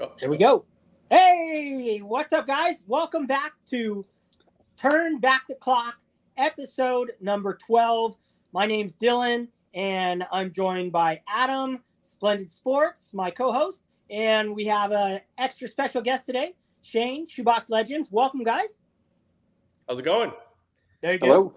Oh, there we go. Hey, what's up, guys? Welcome back to Turn Back the Clock, episode number 12. My name's Dylan, and I'm joined by Adam, Splendid Sports, my co host, and we have an extra special guest today, Shane, Shoebox Legends. Welcome, guys. How's it going? There you Hello.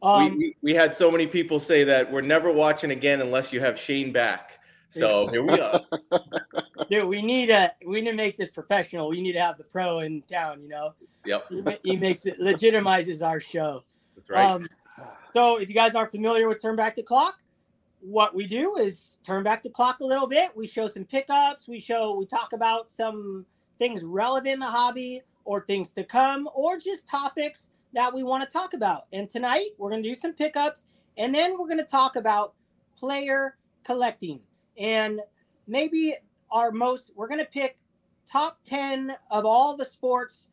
go. Um, we, we, we had so many people say that we're never watching again unless you have Shane back. So here we are. dude, we need a we need to make this professional. We need to have the pro in town. You know, Yep, he, he makes it legitimizes our show. that's right. Um, so if you guys aren't familiar with Turn Back the Clock, what we do is turn back the clock a little bit. We show some pickups. We show we talk about some things relevant in the hobby or things to come or just topics that we want to talk about. And tonight we're going to do some pickups and then we're going to talk about player collecting and maybe our most we're going to pick top 10 of all the sports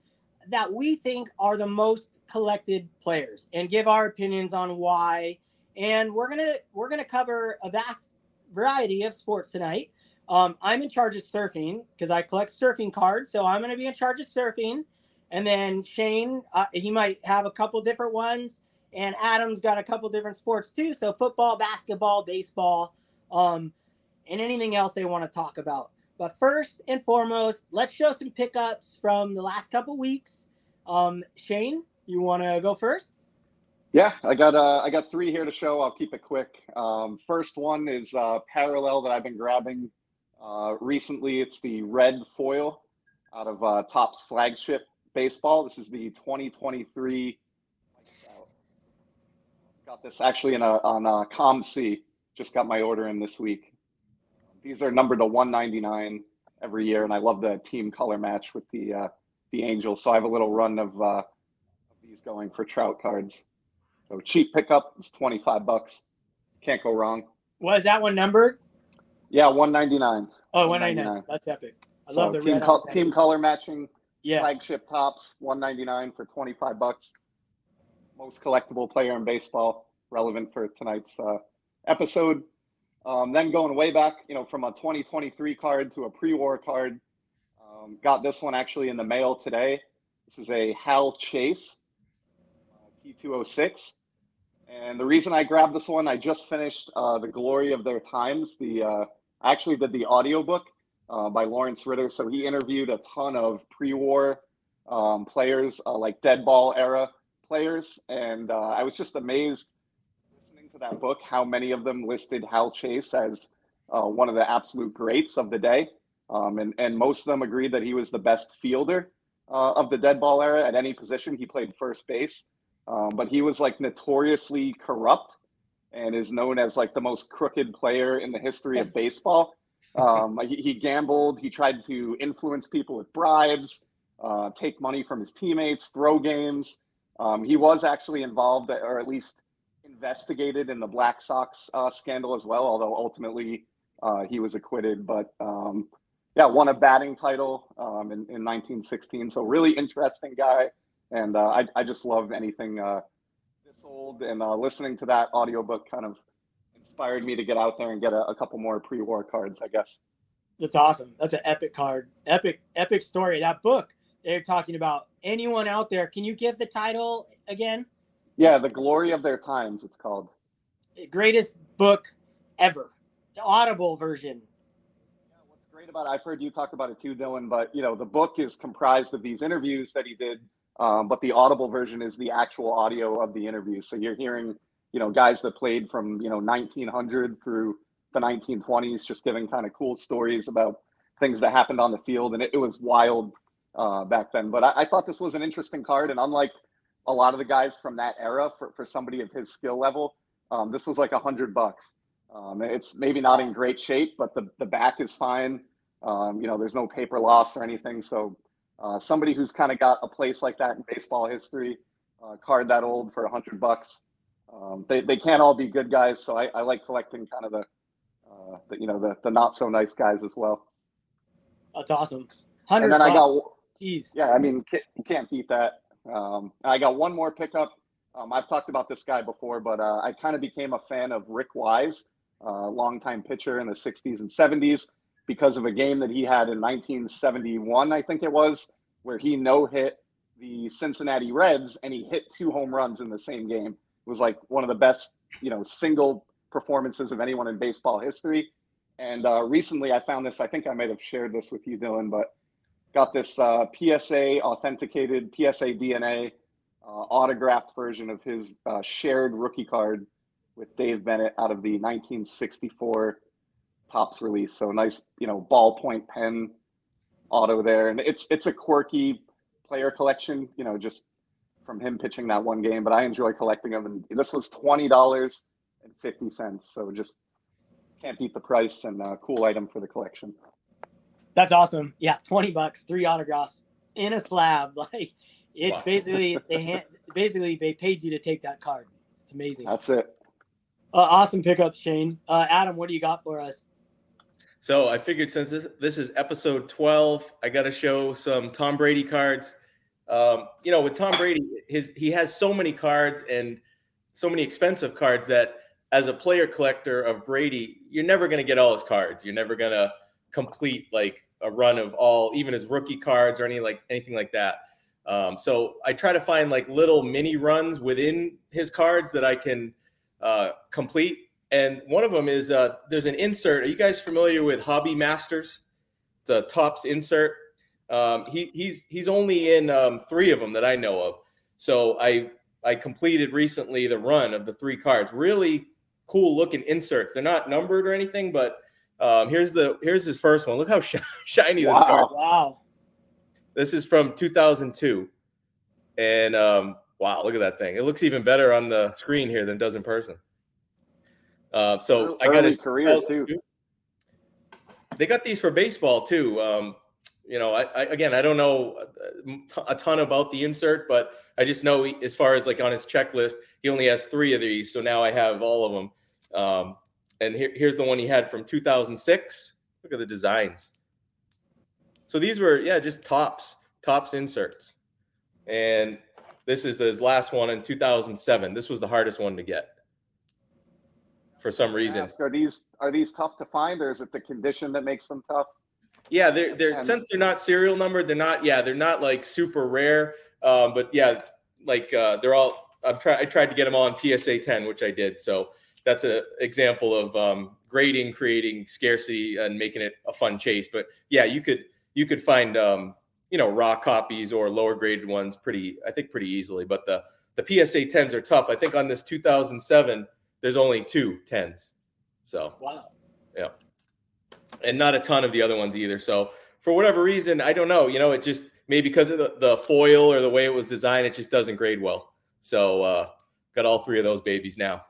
that we think are the most collected players and give our opinions on why. And we're gonna we're gonna cover a vast variety of sports tonight. Um, i'm in charge of surfing because i collect surfing cards so i'm gonna be in charge of surfing. And then shane uh, he might have a couple different ones and adam's got a couple different sports too so football basketball baseball um, and anything else they want to talk about but first and foremost let's show some pickups from the last couple weeks um, shane you want to go first Yeah, I got uh, I got three here to show. I'll keep it quick. Um, first one is uh, parallel that I've been grabbing uh, recently. It's the red foil out of uh, Topps flagship baseball. This is the 2023. Got this actually in a on a COMC. Just got my order in this week. These are numbered to 199 every year, and I love the team color match with the uh, the Angels. So I have a little run of, uh, of these going for trout cards. So cheap pickup is 25 bucks. Can't go wrong. was that one numbered Yeah, 199. Oh, 199. 199. That's epic. I So love the team, team color matching Yes. flagship Topps 199 for 25 bucks. Most collectible player in baseball, relevant for tonight's uh, episode. Um, then going way back, you know, from a 2023 card to a pre-war card. Um, got this one actually in the mail today. This is a Hal Chase uh, T206. And the reason I grabbed this one, I just finished uh, The Glory of Their Times. The uh, I actually did the audiobook uh, by Lawrence Ritter. So he interviewed a ton of pre-war um, players, uh, like dead ball era players, and uh, I was just amazed that book how many of them listed Hal Chase as uh, one of the absolute greats of the day, um, and and most of them agreed that he was the best fielder uh, of the dead ball era at any position. He played first base, um, but he was like notoriously corrupt and is known as like the most crooked player in the history of baseball. Um, he, he gambled. He tried to influence people with bribes, uh, take money from his teammates, throw games. Um, he was actually involved, or at least investigated in the Black Sox uh, scandal as well. Although ultimately uh, he was acquitted. But um, yeah, won a batting title um, in, in 1916. So really interesting guy, and uh, I, I just love anything uh, this old. And uh, listening to that audiobook kind of inspired me to get out there and get a, a couple more pre-war cards, I guess. That's awesome. That's an epic card. Epic, epic story. That book they're talking about. Anyone out there? Can you give the title again? Yeah, the glory of their times. It's called. Greatest book ever. The Audible version. Yeah, what's great about it, I've heard you talk about it too, Dylan. But you know, the book is comprised of these interviews that he did, um, but the Audible version is the actual audio of the interview. So you're hearing, you know, guys that played from you know 1900 through the 1920s, just giving kind of cool stories about things that happened on the field, and it, it was wild uh, back then. But I, I thought this was an interesting card, and unlike a lot of the guys from that era, for, for somebody of his skill level, um, this was like a hundred bucks. Um, it's maybe not in great shape, but the, the back is fine. Um, you know, there's no paper loss or anything. So uh, somebody who's kind of got a place like that in baseball history, uh, card that old for a hundred bucks. Um, they, they can't all be good guys. So I, I like collecting kind of the, uh, the, you know, the, the not so nice guys as well. That's awesome. Hundred. And then I got, Jeez. yeah, I mean, you can't beat that. Um, I got one more pickup. Um, I've talked about this guy before, but uh, I kind of became a fan of Rick Wise, a uh, longtime pitcher in the 60s and 70s. because of a game that he had in 1971, I think it was, where he no hit the Cincinnati Reds and he hit two home runs in the same game. It was like one of the best, you know, single performances of anyone in baseball history. And uh, recently I found this, I think I might have shared this with you, Dylan, but got this uh, PSA authenticated PSA DNA uh, autographed version of his uh, shared rookie card with Dave Bennett out of the 1964 Topps release. So nice, you know, ballpoint pen auto there, and it's it's a quirky player collection. You know, just from him pitching that one game. But I enjoy collecting them, and this was twenty dollars and fifty cents. So just can't beat the price and a cool item for the collection. That's awesome. Yeah, twenty bucks, three autographs in a slab. Like it's wow. basically they hand, basically they paid you to take that card. It's amazing. That's it. Uh, awesome pickup, Shane. Uh, Adam, what do you got for us? So I figured since this, this is episode 12, I got to show some Tom Brady cards. Um, you know, with Tom Brady, his he has so many cards and so many expensive cards that as a player collector of Brady, you're never going to get all his cards. You're never going to complete like a run of all, even his rookie cards or any like anything like that. Um, so I try to find like little mini runs within his cards that I can uh, complete and one of them is uh, there's an insert. Are you guys familiar with Hobby Masters? It's a Topps insert. Um, he, he's he's only in um, three of them that I know of. So I I completed recently the run of the three cards. Really cool looking inserts. They're not numbered or anything, but um, here's the here's his first one. Look how sh- shiny wow. this card. Wow. This is from 2002, and um, wow, look at that thing. It looks even better on the screen here than it does in person. Uh, so Early I got his career too. They got these for baseball too. Um, you know, I, I, again, I don't know a ton about the insert, but I just know he, as far as like on his checklist, he only has three of these. So now I have all of them. Um, and here, here's the one he had from 2006. Look at the designs. So these were, yeah, just Topps, Topps inserts. And this is his last one in 2007. This was the hardest one to get for some reason. Ask, are these are these tough to find, or is it the condition that makes them tough? Yeah, they're they're and, since they're not serial numbered, they're not. Yeah, they're not like super rare. Um, but yeah, like uh, they're all. I'm try. I tried to get them all on PSA 10, which I did. So that's an example of um, grading, creating scarcity, and making it a fun chase. But yeah, you could you could find um, you know raw copies or lower graded ones pretty. I think pretty easily. But the the PSA 10s are tough. I think on this 2007 there's only two tens. So wow. Yeah. And not a ton of the other ones either. So for whatever reason, I don't know. You know, it just maybe because of the, the foil or the way it was designed, it just doesn't grade well. So uh got all three of those babies now.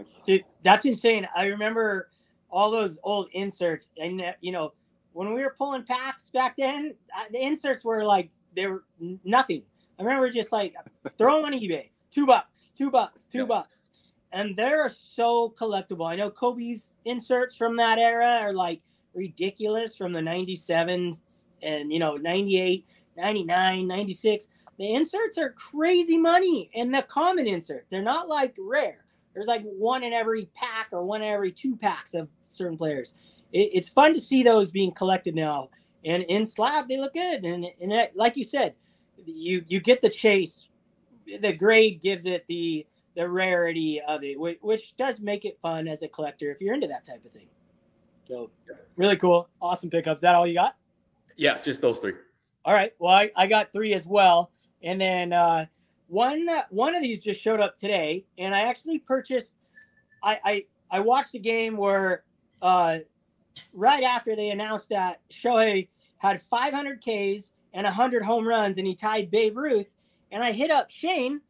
Nice. Dude, that's insane. I remember all those old inserts, and uh, you know, when we were pulling packs back then, uh, the inserts were like they were nothing. I remember just like throw them on eBay, two bucks, two bucks, two yeah. bucks. And they're so collectible. I know Kobe's inserts from that era are like ridiculous from the 97s and, you know, 98, 99, 96. The inserts are crazy money and the common insert. They're not like rare. There's like one in every pack or one in every two packs of certain players. It, it's fun to see those being collected now. And in slab, they look good. And, and it, like you said, you you get the chase the grade gives it the the rarity of it, which, which does make it fun as a collector if you're into that type of thing. So really cool, awesome pickups. Is that all you got? Yeah, just those three. All right. Well, I, I got three as well, and then uh, one one of these just showed up today, and I actually purchased. I I, I watched a game where uh, right after they announced that Shohei had 500 Ks and 100 home runs, and he tied Babe Ruth and I hit up Shane,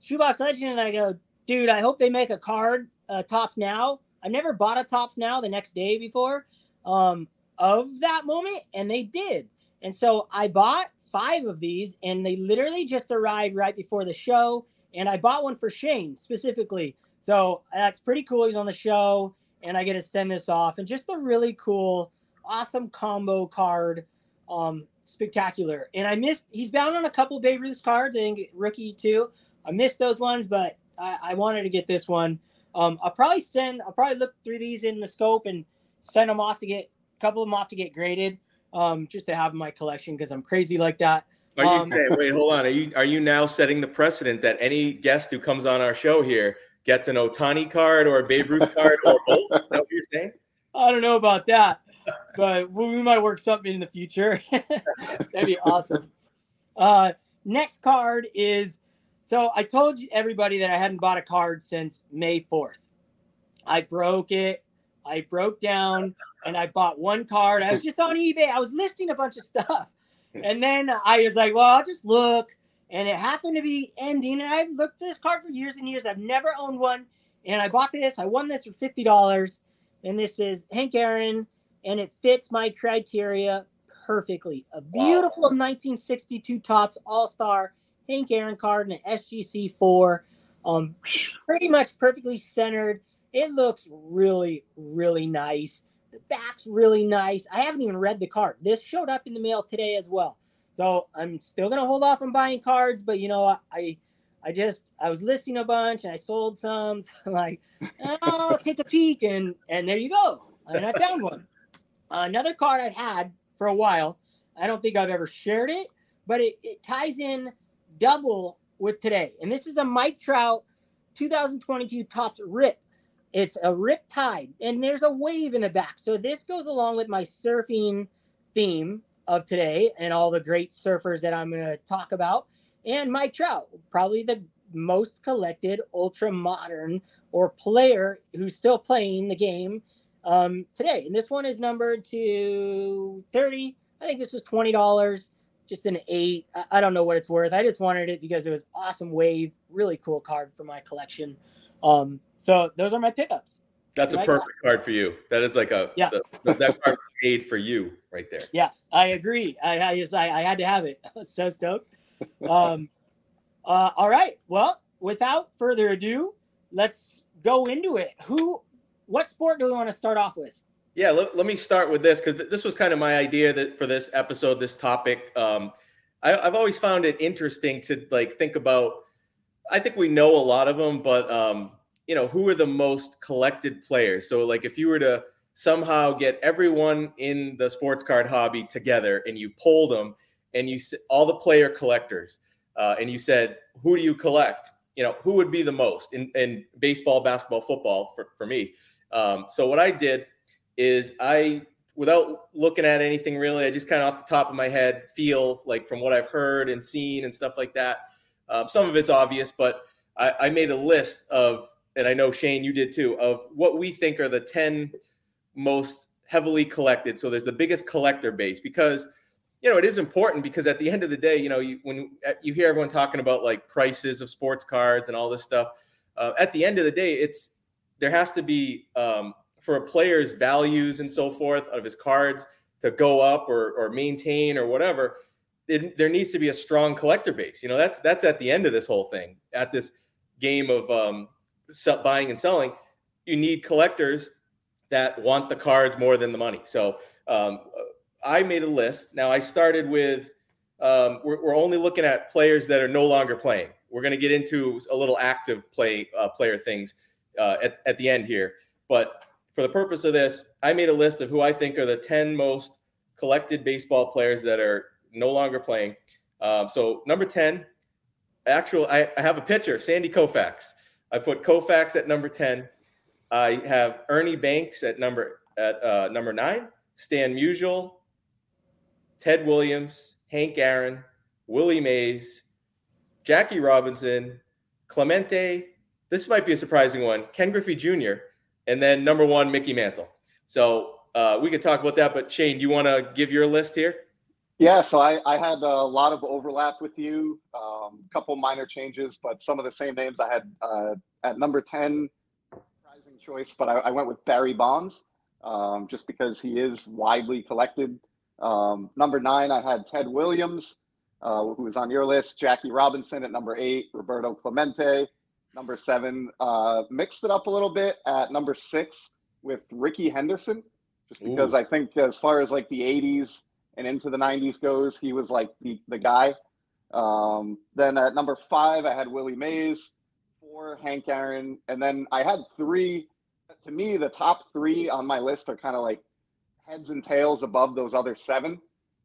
Shoebox Legend, and I go, dude, I hope they make a card, uh, Topps Now. I never bought a Topps Now the next day before um, of that moment, and they did. And so I bought five of these, and they literally just arrived right before the show. And I bought one for Shane specifically. So that's pretty cool. He's on the show, and I get to send this off. And just a really cool, awesome combo card. Um, spectacular. And I missed. He's bound on a couple Babe Ruth cards. I think rookie too. I missed those ones, but I, I wanted to get this one. Um, I'll probably send. I'll probably look through these in the scope and send them off to get a couple of them off to get graded, um, just to have in my collection because I'm crazy like that. Are you Um, saying? Wait, hold on. Are you are you now setting the precedent that any guest who comes on our show here gets an Ohtani card or a Babe Ruth card or both? Is that what you're saying? I don't know about that, but we might work something in the future. That'd be awesome. Uh, next card is so I told everybody that I hadn't bought a card since May 4th. I broke it. I broke down and I bought one card. I was just on eBay. I was listing a bunch of stuff. And then I was like, well, I'll just look. And it happened to be ending. And I looked for this card for years and years. I've never owned one. And I bought this. I won this for $50 and this is Hank Aaron, and it fits my criteria perfectly. A beautiful 1962 Topps All Star Hank Aaron card in an SGC four, um, pretty much perfectly centered. It looks really, really nice. The back's really nice. I haven't even read the card. This showed up in the mail today as well, so I'm still gonna hold off on buying cards. But you know, I, I just I was listing a bunch and I sold some. So like, oh, take a peek, and and there you go. And I found one. Another card I've had for a while. I don't think I've ever shared it, but it, it ties in double with today. And this is a Mike Trout 2022 Topps Rip. It's a Rip Tide, and there's a wave in the back. So this goes along with my surfing theme of today and all the great surfers that I'm going to talk about. And Mike Trout, probably the most collected ultra modern or player who's still playing the game um, today. And this one is numbered to 30. I think this was $20, just an eight. I, I don't know what it's worth. I just wanted it because it was awesome wave, really cool card for my collection. Um, so those are my pickups. That's a Right. perfect card for you. That is like a Yeah. the- the- that card made for you right there. Yeah, I agree. I, I just I, I had to have it. I was so stoked. Um, uh, all right. Well, without further ado, let's go into it. Who, what sport do we want to start off with? Yeah, let, let me start with this because th- this was kind of my idea that for this episode, this topic. Um, I, I've always found it interesting to like think about. I think we know a lot of them, but um, you know, who are the most collected players? So, like, if you were to somehow get everyone in the sports card hobby together and you polled them, and you all the player collectors, uh, and you said, who do you collect? You know, who would be the most in, in baseball, basketball, football for, for me? Um, so what I did is I, without looking at anything really, I just kind of off the top of my head feel like from what I've heard and seen and stuff like that. Um, some of it's obvious, but I, I made a list of, and I know Shane, you did too, of what we think are the 10 most heavily collected. So there's the biggest collector base because, you know, it is important because at the end of the day, you know, you, when you hear everyone talking about like prices of sports cards and all this stuff, uh, at the end of the day, it's, there has to be um, for a player's values and so forth of his cards to go up or, or maintain or whatever it, there needs to be a strong collector base you know that's that's at the end of this whole thing at this game of um, buying and selling you need collectors that want the cards more than the money. So um, i made a list. Now i started with um, we're, we're only looking at players that are no longer playing. We're going to get into a little active play uh, player things uh, at, at the end here. But for the purpose of this, I made a list of who I think are the 10 most collected baseball players that are no longer playing. Um, so number 10, actual, I, I have a pitcher, Sandy Koufax. I put Koufax at number 10. I have Ernie Banks at number at uh, number nine, Stan Musial, Ted Williams, Hank Aaron, Willie Mays, Jackie Robinson, Clemente, this might be a surprising one. Ken Griffey Jr. and then number one, Mickey Mantle. So uh, we could talk about that. But Shane, do you want to give your list here? Yeah, so I, I had a lot of overlap with you, a um, couple minor changes, but some of the same names I had uh, at number 10, surprising choice, but I, I went with Barry Bonds um, just because he is widely collected. Um, number nine, I had Ted Williams, uh, who was on your list, Jackie Robinson at number eight, Roberto Clemente, number seven. Uh, mixed it up a little bit at number six with Rickey Henderson, just because Ooh. I think as far as like the 80s and into the 90s goes, he was like the, the guy. Um, then at number five, I had Willie Mays, four, Hank Aaron, and then I had three to me, the top three on my list are kind of like heads and tails above those other seven.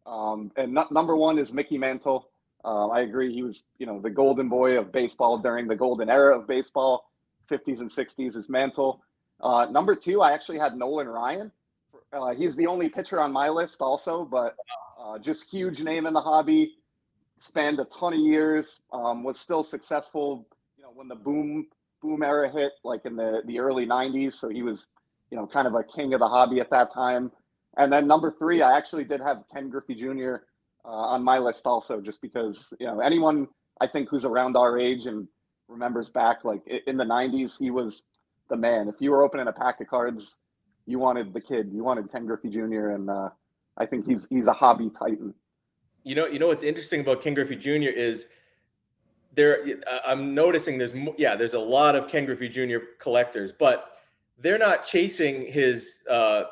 Um, and n- number one is Mickey Mantle. Uh, I agree. He was, you know, the golden boy of baseball during the golden era of baseball, 50s and 60s is Mantle. Uh, number two, I actually had Nolan Ryan. Uh, he's the only pitcher on my list, also, but uh, just huge name in the hobby. Spanned a ton of years. Um, was still successful. You know, when the boom boom era hit, like in the the early '90s. So he was, you know, kind of a king of the hobby at that time. And then number three, I actually did have Ken Griffey Jr. Uh, on my list also, just because you know anyone I think who's around our age and remembers back like in the '90s, he was the man. If you were opening a pack of cards, you wanted the kid. You wanted Ken Griffey Jr. and uh, I think he's he's a hobby titan. You know, you know what's interesting about Ken Griffey Jr. is there. I'm noticing there's yeah, there's a lot of Ken Griffey Jr. collectors, but they're not chasing his uh,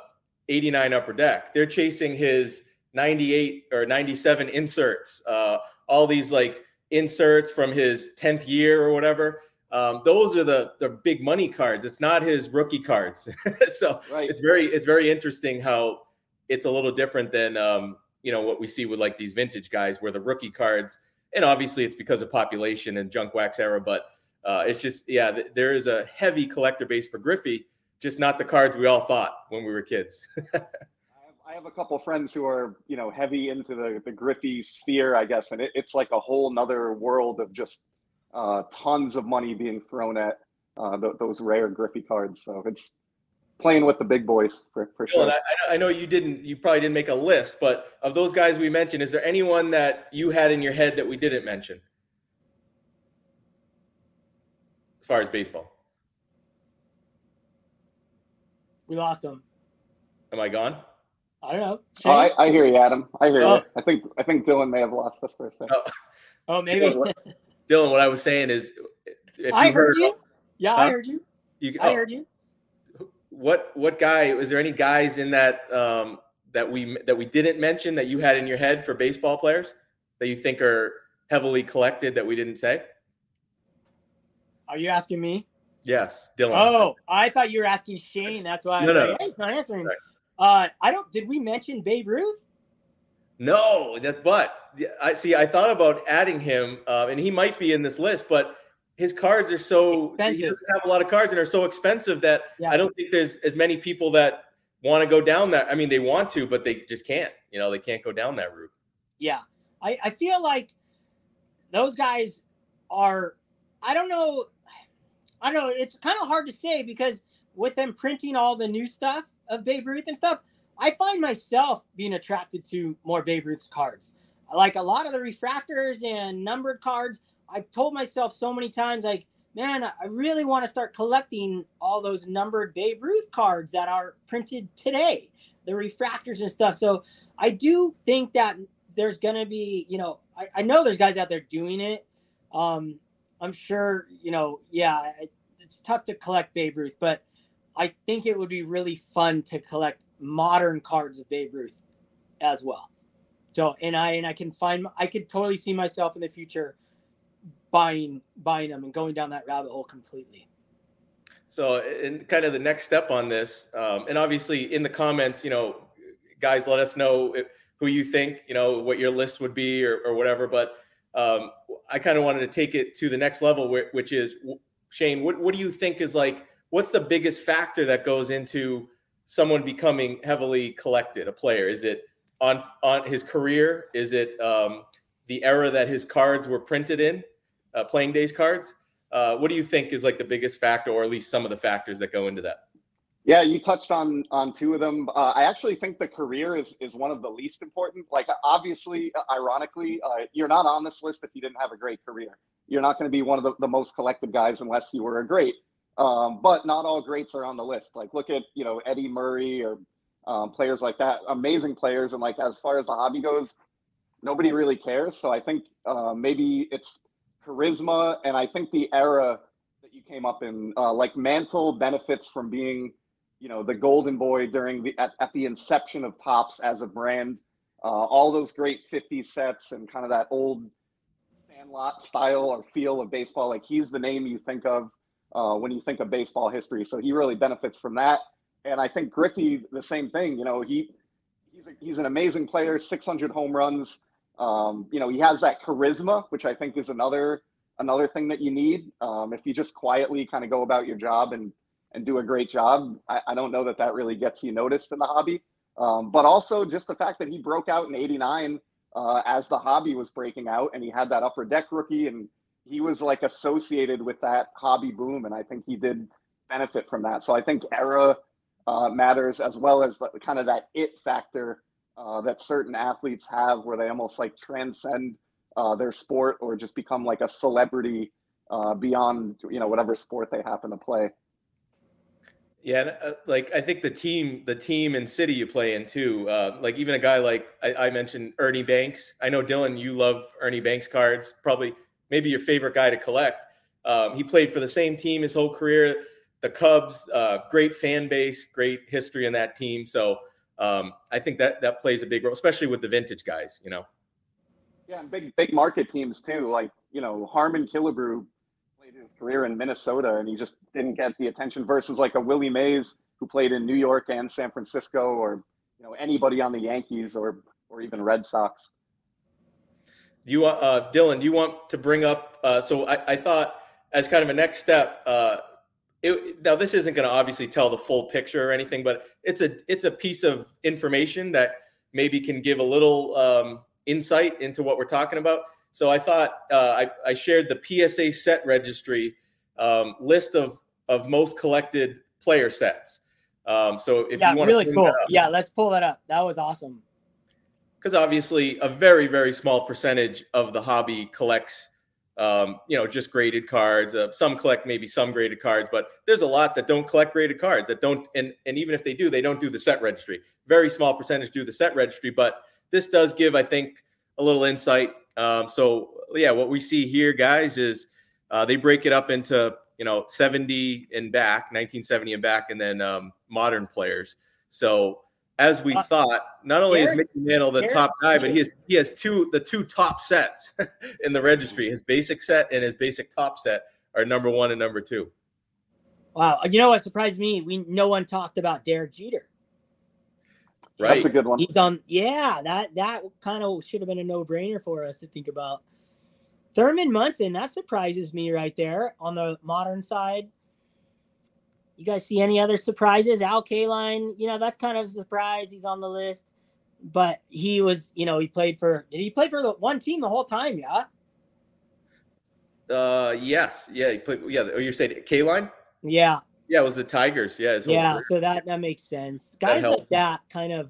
89 upper deck. They're chasing his 98 or 97 inserts. Uh, all these like inserts from his 10th year or whatever. Um, those are the the big money cards. It's not his rookie cards. so right. it's very it's very interesting how it's a little different than um, you know what we see with like these vintage guys where the rookie cards and obviously it's because of population and junk wax era but uh, it's just yeah th- there is a heavy collector base for griffey just not the cards we all thought when we were kids I have a couple friends who are, you know, heavy into the, the Griffey sphere, I guess, and it, it's like a whole nother world of just uh, tons of money being thrown at uh, th- those rare Griffey cards. So it's playing with the big boys for, for sure. I, I, know you didn't, you probably didn't make a list, but of those guys we mentioned, is there anyone that you had in your head that we didn't mention? As far as baseball, we lost them. Am I gone? I don't know. Oh, I, I, hear you, Adam. I hear oh. you. I think I think Dylan may have lost us for a second. Oh, oh maybe. Dylan, what I was saying is, I heard, heard, you. Yeah, huh? I heard you. you I heard you what what guy was there any guys in that um, that we that we didn't mention that you had in your head for baseball players that you think are heavily collected that we didn't say? Are you asking me? Yes, Dylan. Oh, I thought you were asking Shane. That's why. No, no, like, hey, he's not answering. Right. Uh, I don't. Did we mention Babe Ruth? No, that. But I see. I thought about adding him, uh, and he might be in this list, but his cards are so expensive. he doesn't have a lot of cards and are so expensive that yeah. I don't think there's as many people that want to go down that. I mean, they want to, but they just can't. You know, they can't go down that route. Yeah, I, I feel like those guys are. I don't know. I don't know. It's kind of hard to say because with them printing all the new stuff of Babe Ruth and stuff, I find myself being attracted to more Babe Ruth's cards. Like a lot of the refractors and numbered cards, I've told myself so many times, like, man, I really want to start collecting all those numbered Babe Ruth cards that are printed today, the refractors and stuff. So I do think that there's going to be, you know, I, I, know there's guys out there doing it. Um, I'm sure, you know, yeah, it's tough to collect Babe Ruth, but I think it would be really fun to collect modern cards of Babe Ruth as well. So, and I and I can find I could totally see myself in the future buying buying them and going down that rabbit hole completely. So, and kind of the next step on this, um, and obviously in the comments, you know, guys, let us know if, who you think, you know, what your list would be or, or whatever. But um, I kind of wanted to take it to the next level, which is Shane. What what do you think is like? What's the biggest factor that goes into someone becoming heavily collected? A player is it on on his career? Is it um, the era that his cards were printed in? uh, playing days cards. Uh, what do you think is like the biggest factor, or at least some of the factors that go into that? Yeah, you touched on on two of them. Uh, I actually think the career is is one of the least important. Like, obviously, ironically, uh, you're not on this list if you didn't have a great career. You're not going to be one of the, the most collected guys unless you were a great. Um, but not all greats are on the list. Like, look at you know Eddie Murray or um, players like that, amazing players. And like as far as the hobby goes, nobody really cares. So I think uh, maybe it's charisma, and I think the era that you came up in, uh, like Mantle, benefits from being, you know, the golden boy during the at, at the inception of Topps as a brand. Uh, all those great 50 sets and kind of that old Sandlot style or feel of baseball. Like he's the name you think of. Uh, when you think of baseball history. So he really benefits from that. And I think Griffey, the same thing. You know, he he's a, he's an amazing player, 600 home runs. Um, you know, he has that charisma, which I think is another another thing that you need. Um, if you just quietly kind of go about your job and and do a great job, I, I don't know that that really gets you noticed in the hobby. Um, but also just the fact that he broke out in '89 uh, as the hobby was breaking out, and he had that upper deck rookie, and he was like associated with that hobby boom, and I think he did benefit from that. So I think era uh, matters as well as the, kind of that it factor uh, that certain athletes have, where they almost like transcend uh, their sport or just become like a celebrity uh, beyond you know whatever sport they happen to play. Yeah, uh, like I think the team, the team and city you play in too. Uh, like even a guy like I, I, mentioned, Ernie Banks. I know Dylan, you love Ernie Banks cards. Probably, maybe your favorite guy to collect. Um, he played for the same team his whole career. The Cubs, uh, great fan base, great history in that team. So um, I think that that plays a big role, especially with the vintage guys. You know. Yeah, and big big market teams too. Like you know Harmon Killebrew played his career in Minnesota, and he just didn't get the attention. Versus like a Willie Mays who played in New York and San Francisco, or you know anybody on the Yankees or or even Red Sox. You uh, Dylan, do you want to bring up? Uh, so I, I thought as kind of a next step. Uh, it, now this isn't going to obviously tell the full picture or anything, but it's a it's a piece of information that maybe can give a little um, insight into what we're talking about. So I thought uh, I, I, shared the PSA set registry um, list of of most collected player sets. Um, so if yeah, you want really cool, yeah, let's pull that up. That was awesome. Because obviously, a very very small percentage of the hobby collects, um, you know, just graded cards. Uh, some collect maybe some graded cards, but there's a lot that don't collect graded cards that don't, and and even if they do, they don't do the set registry. Very small percentage do the set registry, but this does give, I think, a little insight. Um, so yeah, what we see here, guys, is uh, they break it up into you know 70 and back, 1970 and back, and then um, modern players. So as we uh, thought, not only Derek, is Mickey Mantle the Derek, top guy, but he has he has two the two top sets in the registry. His basic set and his basic top set are number one and number two. Wow, you know what surprised me? We no one talked about Derek Jeter. Right. That's a good one. He's on. Yeah, that that kind of should have been a no brainer for us to think about. Thurman Munson, that surprises me right there on the modern side. You guys see any other surprises? Al Kaline, you know, that's kind of a surprise. He's on the list, but he was, you know, he played for. Did he play for the one team the whole time? Yeah. Uh, yes, yeah, he played. Yeah, oh, you're saying Kaline? Yeah, yeah, it was the Tigers. Yeah. Yeah. So that that makes sense. Guys that like that kind of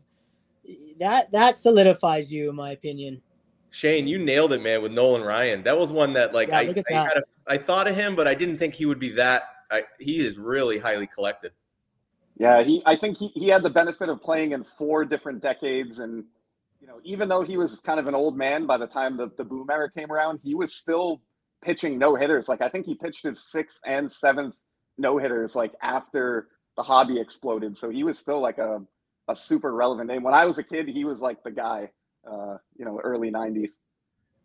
that that solidifies you, in my opinion. Shane, you nailed it, man, with Nolan Ryan. That was one that, like, yeah, I, I, a, I, thought of him, but I didn't think he would be that. He is really highly collected. Yeah, he. I think he, he had the benefit of playing in four different decades, and you know, even though he was kind of an old man by the time the, the boom era came around, he was still pitching no hitters. Like I think he pitched his sixth and seventh no hitters like after the hobby exploded. So he was still like a, a super relevant name. When I was a kid, he was like the guy, uh, you know, early 90s.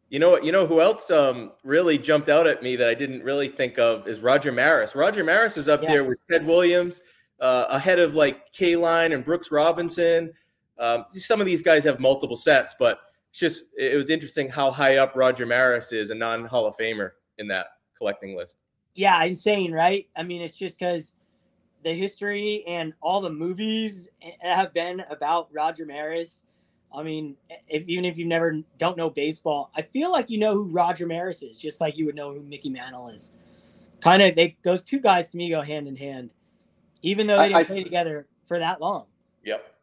You know what? You know who else um, really jumped out at me that I didn't really think of is Roger Maris. Roger Maris is up yes. there with Ted Williams, uh, ahead of like Kaline and Brooks Robinson. Um, some of these guys have multiple sets, but it's just it was interesting how high up Roger Maris is, a non Hall of Famer in that collecting list yeah, insane, right? I mean, it's just because the history and all the movies have been about Roger Maris. I mean, if even if you never don't know baseball, I feel like you know who Roger Maris is, just like you would know who Mickey Mantle is. Kind of, they those two guys to me go hand in hand, even though they didn't I, play together for that long. Yep.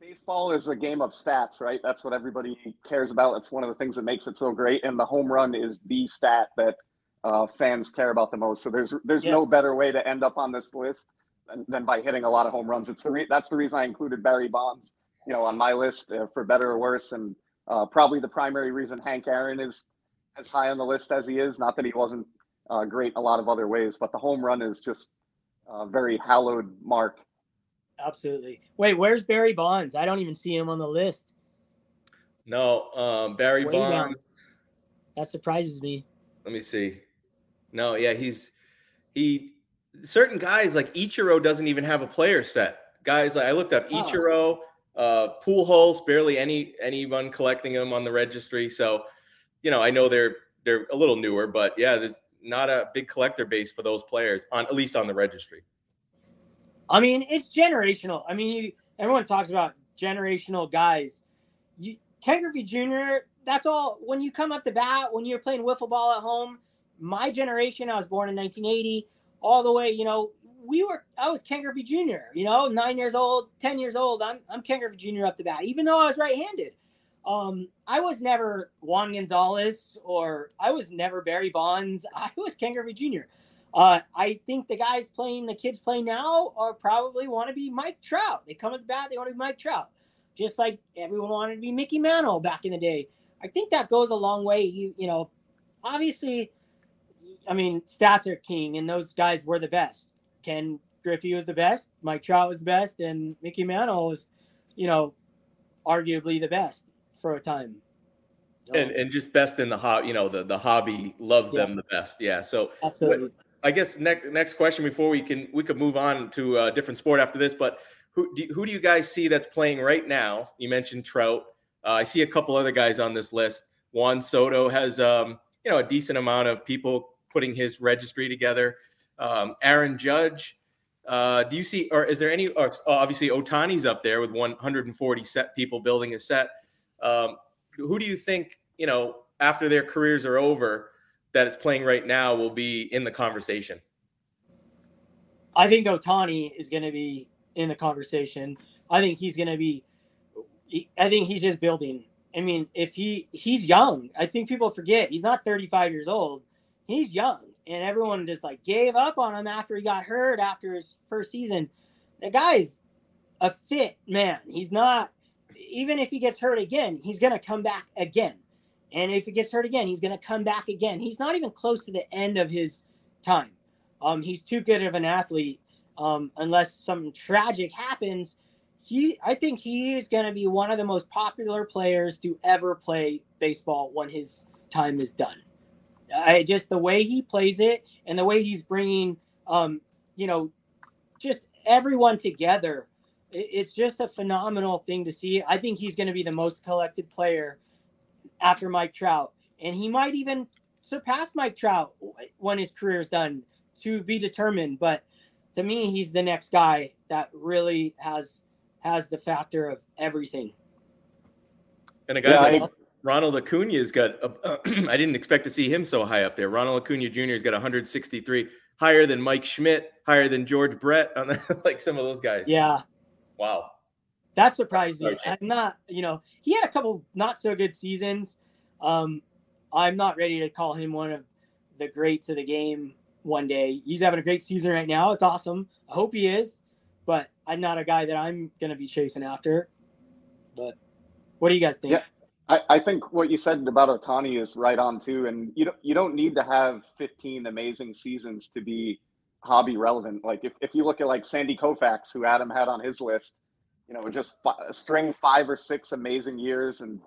Baseball is a game of stats, right? That's what everybody cares about. It's one of the things that makes it so great, and the home run is the stat that uh, fans care about the most. So there's there's yes. no better way to end up on this list than, than, by hitting a lot of home runs. It's the re- that's the reason I included Barry Bonds, you know, on my list uh, for better or worse, and uh, probably the primary reason Hank Aaron is as high on the list as he is. Not that he wasn't uh, great in a lot of other ways, but the home run is just a very hallowed mark. Absolutely. Wait, where's Barry Bonds? I don't even see him on the list. No, um, Barry Way Bonds. Down. That surprises me. Let me see. No, yeah, he's he certain guys like Ichiro doesn't even have a player set. Guys, like I looked up Oh. Uh, Pujols, barely any anyone collecting them on the registry. So, you know, I know they're they're a little newer, but yeah, there's not a big collector base for those players on at least on the registry. I mean, it's generational. I mean, you, everyone talks about generational guys. You, Ken Griffey Jr. That's all. When you come up to bat, when you're playing wiffle ball at home, my generation. I was born in 1980. All the way, you know, we were. I was Ken Griffey Jr. You know, nine years old, ten years old. I'm I'm Ken Griffey Jr. up to bat, even though I was right-handed. Um, I was never Juan Gonzalez or I was never Barry Bonds. I was Ken Griffey Jr. Uh, I think the guys playing, the kids playing now, are probably want to be Mike Trout. They come at the bat, they want to be Mike Trout, just like everyone wanted to be Mickey Mantle back in the day. I think that goes a long way. You, you know, obviously, I mean, stats are king, and those guys were the best. Ken Griffey was the best, Mike Trout was the best, and Mickey Mantle was, you know, arguably the best for a time. So, And and just best in the hobby, you know, the the hobby loves them the best. Yeah. So absolutely. I guess next next question before we can we could move on to a different sport after this, but who do, who do you guys see that's playing right now? You mentioned Trout. Uh, I see a couple other guys on this list. Juan Soto has um, you know a decent amount of people putting his registry together. Um, Aaron Judge. Uh, do you see, or is there any? Or obviously, Ohtani's up there with 140 set people building a set. Um, who do you think you know after their careers are over? that is playing right now will be in the conversation? I think Ohtani is going to be in the conversation. I think he's going to be. I think he's just building. I mean, if he he's young, I think people forget he's not 35 years old. He's young, and everyone just like gave up on him after he got hurt after his first season. The guy's a fit man. He's not. Even if he gets hurt again, he's to come back again. And if he gets hurt again, he's to come back again. He's not even close to the end of his time. Um, he's too good of an athlete. Um, unless something tragic happens, he I think he is to be one of the most popular players to ever play baseball when his time is done. I just the way he plays it and the way he's bringing, um, you know, just everyone together. It, it's just a phenomenal thing to see. I think he's going to be the most collected player after Mike Trout, and he might even surpass Mike Trout when his career is done. To be determined, but to me, he's the next guy that really has has the factor of everything. And a guy Yeah, like I- Ronald Acuna's got. A, I didn't expect to see him so high up there. Ronald Acuna Jr. has got 163, higher than Mike Schmidt, higher than George Brett, on the, like some of those guys. Yeah, Wow. that surprised me. Sorry, I'm not, you know, he had a couple not so good seasons. Um, I'm not ready to call him one of the greats of the game one day. He's having a great season right now. It's awesome. I hope he is, but I'm not a guy that I'm going to be chasing after. But what do you guys think? Yeah. I, think what you said about Ohtani is right on too, and you don't you don't need to have 15 amazing seasons to be hobby relevant. Like if, if you look at like Sandy Koufax, who Adam had on his list, you know, just fi- string five or six amazing years and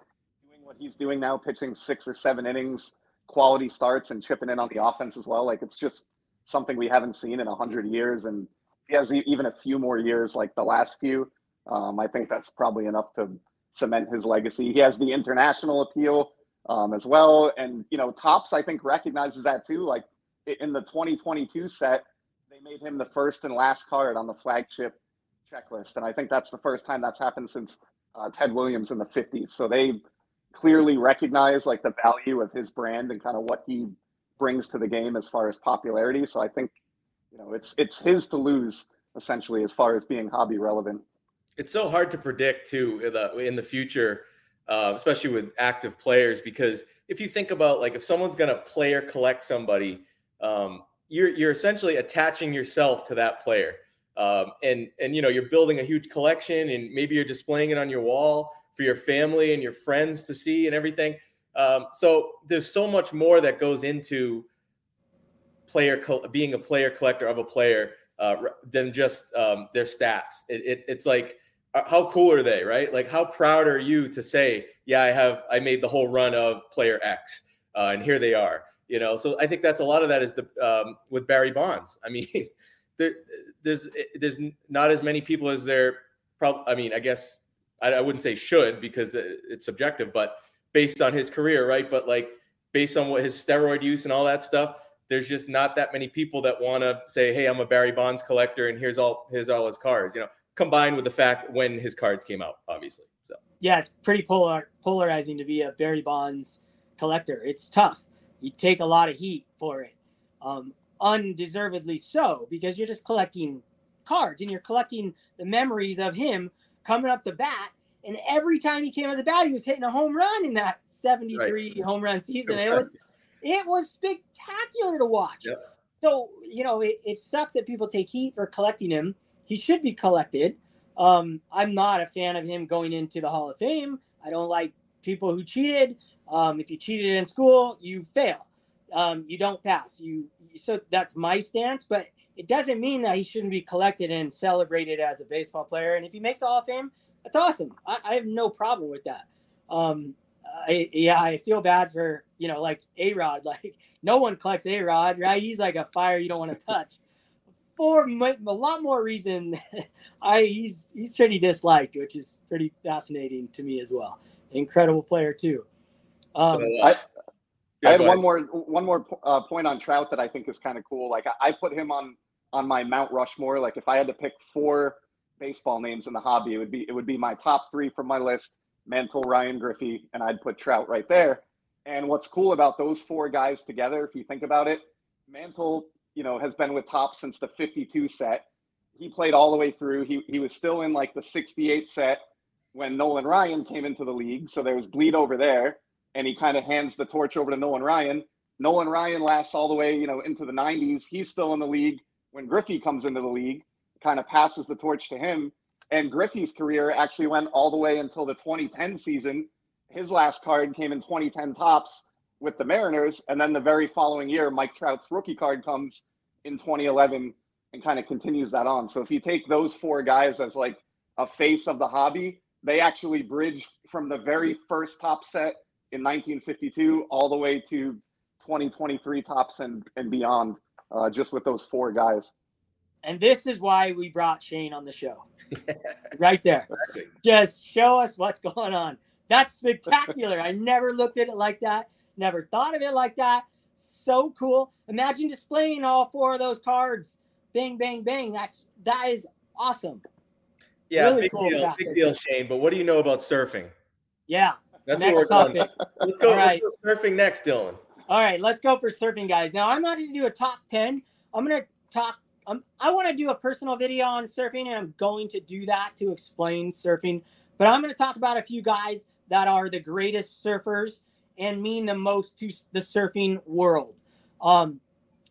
doing what he's doing now, pitching six or seven innings, quality starts, and chipping in on the offense as well. Like it's just something we haven't seen in a hundred years, and he has even a few more years like the last few. Um, I think that's probably enough to cement his legacy. He has the international appeal um, as well, and you know, Topps I think recognizes that too. Like in the 2022 set, they made him the first and last card on the flagship checklist, and I think that's the first time that's happened since uh, Ted Williams in the 50s. So they clearly recognize like the value of his brand and kind of what he brings to the game as far as popularity. So I think you know it's it's his to lose essentially as far as being hobby relevant. It's so hard to predict too in the, in the future, uh, especially with active players, because if you think about like if someone's going to play or collect somebody, um, you're you're essentially attaching yourself to that player, um, and and you know you're building a huge collection, and maybe you're displaying it on your wall for your family and your friends to see and everything. Um, so there's so much more that goes into player col- being a player collector of a player uh, than just um, their stats. It, it, it's like how cool are they, right? Like how proud are you to say, yeah, I have I made the whole run of player X, uh, and here they are. You know, so I think that's a lot of that is the um, with Barry Bonds. I mean, there, there's there's not as many people as there. Probably, I mean, I guess I, I wouldn't say should because it's subjective, but based on his career, right? But like based on what his steroid use and all that stuff, there's just not that many people that want to say, "Hey, I'm a Barry Bonds collector, and here's all here's all his cards." You know, combined with the fact when his cards came out, obviously. So yeah, it's pretty polar polarizing to be a Barry Bonds collector. It's tough. You take a lot of heat for it, um, undeservedly so, because you're just collecting cards and you're collecting the memories of him coming up the bat. And every time he came up the bat, he was hitting a home run in that 73 right. home run season. It was it was spectacular to watch. Yep. So, you know, it, it sucks that people take heat for collecting him. He should be collected. Um, I'm not a fan of him going into the Hall of Fame. I don't like people who cheated. Um, if you cheated in school, you fail. Um, you don't pass. You so that's my stance, but it doesn't mean that he shouldn't be collected and celebrated as a baseball player. And if he makes the Hall of Fame, that's awesome. I, I have no problem with that. Um, I, yeah, I feel bad for you know like A Rod. Like no one collects A Rod, right? He's like a fire you don't want to touch. For a lot more reason, I he's he's pretty disliked, which is pretty fascinating to me as well. Incredible player too. Um, so, uh, I, I had one more one more uh, point on Trout that I think is kind of cool. Like I, I put him on on my Mount Rushmore. Like if I had to pick four baseball names in the hobby, it would be it would be my top three from my list Mantle, Ryan Griffey, and I'd put Trout right there. And what's cool about those four guys together, if you think about it, Mantle, you know, has been with Topps since the 52 set. He played all the way through. He, he was still in like the 68 set when Nolan Ryan came into the league. So there was bleed over there. And he kind of hands the torch over to Nolan Ryan. Nolan Ryan lasts all the way, you know, into the 90s. He's still in the league when Griffey comes into the league, kind of passes the torch to him. And Griffey's career actually went all the way until the 2010 season. His last card came in 2010 Topps with the Mariners. And then the very following year, Mike Trout's rookie card comes in 2011 and kind of continues that on. So if you take those four guys as like a face of the hobby, they actually bridge from the very first Topps set in 1952 all the way to 2023 Topps and, and beyond, uh, just with those four guys. And this is why we brought Shane on the show. right there. Just show us what's going on. That's spectacular. I never looked at it like that. Never thought of it like that. So cool. Imagine displaying all four of those cards. Bang, bang, bang. That's that is awesome. Yeah, really big cool deal, big deal, Shane. But what do you know about surfing? Yeah, that's what we're topic. doing. Let's go, right. let's go surfing next, Dylan. All right, let's go for surfing, guys. Now I'm not going to do a top ten. I'm going to talk um, I want to do a personal video on surfing, and I'm going to do that to explain surfing. But I'm going to talk about a few guys that are the greatest surfers and mean the most to the surfing world. Um,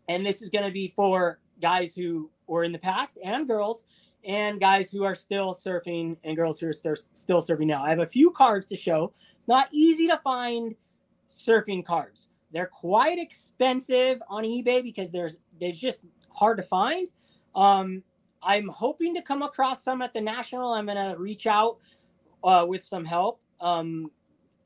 and this is going to be for guys who were in the past and girls, and guys who are still surfing and girls who are st- still surfing now. I have a few cards to show. It's not easy to find surfing cards. They're quite expensive on eBay because there's they're just hard to find. Um, I'm hoping to come across some at the national. I'm gonna reach out uh, with some help, um,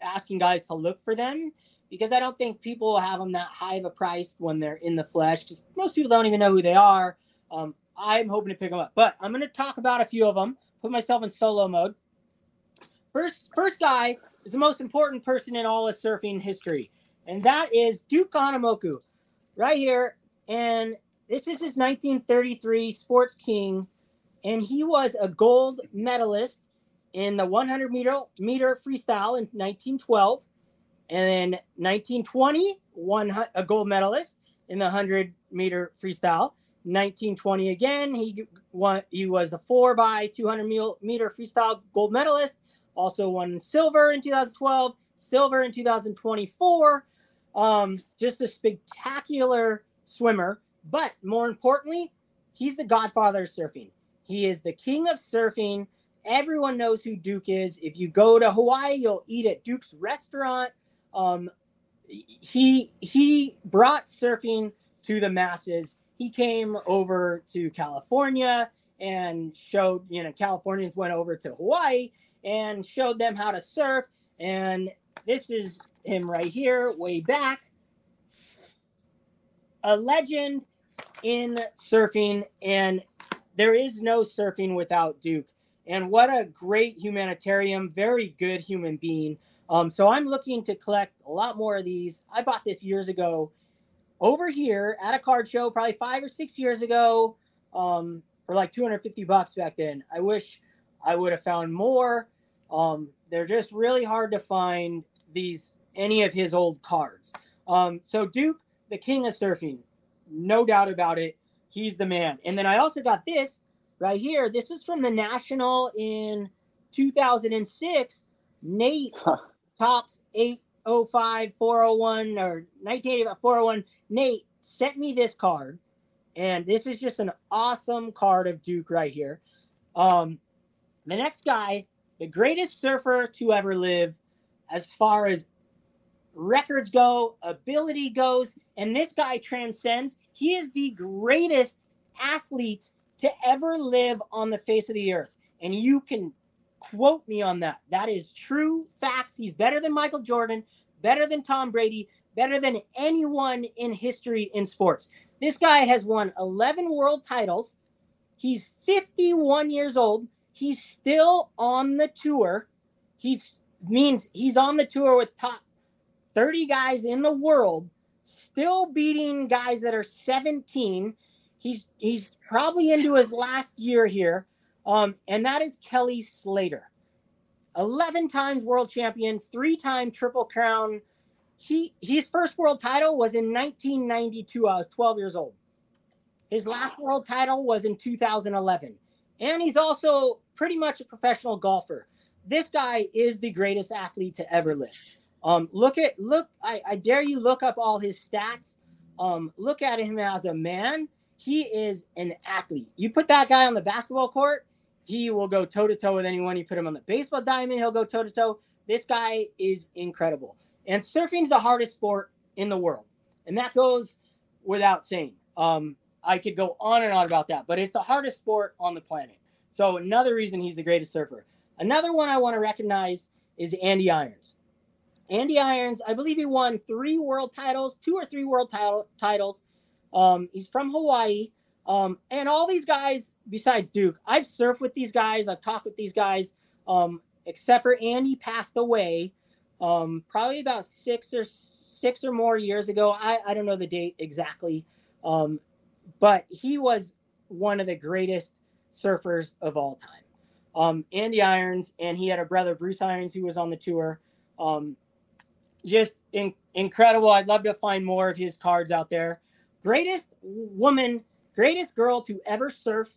asking guys to look for them because I don't think people have them that high of a price when they're in the flesh. Because most people don't even know who they are. Um, I'm hoping to pick them up, but I'm gonna talk about a few of them. Put myself in solo mode. First, first guy is the most important person in all of surfing history, and that is Duke Kahanamoku, right here. And this is his 1933 Sports King, and he was a gold medalist in the 100 meter meter freestyle in 1912, and then 1920 one a gold medalist in the 100 meter freestyle. 1920 again, he won. He was the four by 200 meter freestyle gold medalist. Also won silver in 2012, silver in 2024. Um, just a spectacular swimmer. But more importantly, he's the godfather of surfing. He is the king of surfing. Everyone knows who Duke is. If you go to Hawaii, you'll eat at Duke's restaurant. Um, he he brought surfing to the masses. He came over to California and showed, you know, Californians went over to Hawaii and showed them how to surf. And this is him right here, way back. a legend in surfing, and there is no surfing without Duke. And what a great humanitarian, very good human being. Um, so I'm looking to collect a lot more of these. I bought this years ago over here at a card show, probably five or six years ago, um, for like 250 bucks back then. I wish I would have found more. Um, they're just really hard to find these any of his old cards. Um, so Duke, the king of surfing, no doubt about it. He's the man. And then I also got this right here. This is from the National in 2006. Nate Topps 805 401 or 1985 401. Nate sent me this card, and this is just an awesome card of Duke right here. Um, the next guy, the greatest surfer to ever live, as far as records go, ability goes, and this guy transcends. He is the greatest athlete to ever live on the face of the earth. And you can quote me on that. That is true facts. He's better than Michael Jordan, better than Tom Brady, better than anyone in history in sports. This guy has won 11 world titles. He's 51 years old. He's still on the tour. He's means he's on the tour with top 30 guys in the world, still beating guys that are 17. He's he's probably into his last year here. Um, and that is Kelly Slater. 11 times world champion, three time triple crown. He his first world title was in 1992. I was 12 years old. His last world title was in 2011. And he's also pretty much a professional golfer. This guy is the greatest athlete to ever live. Um, look at look. I, I dare you look up all his stats. Um, look at him as a man. He is an athlete. You put that guy on the basketball court, he will go toe to toe with anyone. You put him on the baseball diamond, he'll go toe to toe. This guy is incredible. And surfing is the hardest sport in the world, and that goes without saying. Um, I could go on and on about that, but it's the hardest sport on the planet. So another reason he's the greatest surfer. Another one I want to recognize is Andy Irons. Andy Irons, I believe he won three world titles, two or three world title, titles. Um, he's from Hawaii. Um, and all these guys, besides Duke, I've surfed with these guys, I've talked with these guys, um, except for Andy passed away um, probably about six or six or more years ago. I, I don't know the date exactly, um, but he was one of the greatest surfers of all time. Um, Andy Irons, and he had a brother, Bruce Irons, who was on the tour. Um, just in, incredible. I'd love to find more of his cards out there. Greatest woman, greatest girl to ever surf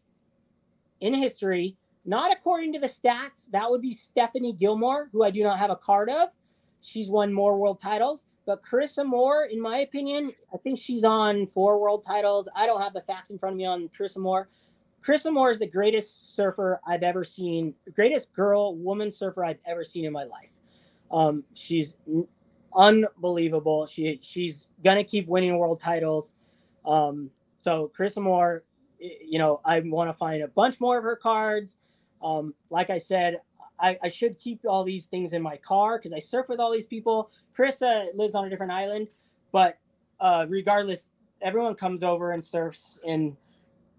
in history. Not according to the stats. That would be Stephanie Gilmore, who I do not have a card of. She's won more world titles. But Carissa Moore, in my opinion, I think she's on four world titles. I don't have the facts in front of me on Carissa Moore. Carissa Moore is the greatest surfer I've ever seen, greatest girl, woman surfer I've ever seen in my life. Um, she's unbelievable. She she's gonna keep winning world titles. Um, so Chris Moore, you know, I want to find a bunch more of her cards. Um, like I said, I, I, should keep all these things in my car because I surf with all these people. Carissa lives on a different island, but uh, regardless, everyone comes over and surfs, and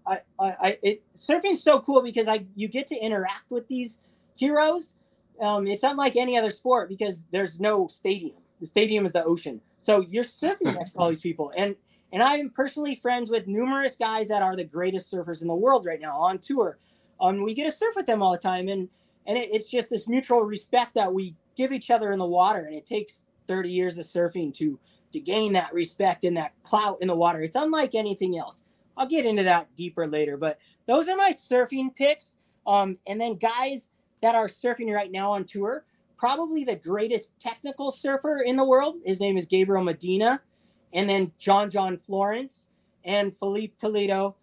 I, I, I it surfing's so cool because I you get to interact with these heroes. Um, it's unlike any other sport because there's no stadium. The stadium is the ocean. So you're surfing next to all these people. And and I am personally friends with numerous guys that are the greatest surfers in the world right now on tour. Um, we get to surf with them all the time, and and it, it's just this mutual respect that we give each other in the water. And it takes 30 years of surfing to to gain that respect and that clout in the water. It's unlike anything else. I'll get into that deeper later, but those are my surfing picks. Um, and then guys that are surfing right now on tour probably the greatest technical surfer in the world. His name is Gabriel Medina, and then John John Florence and Filipe Toledo.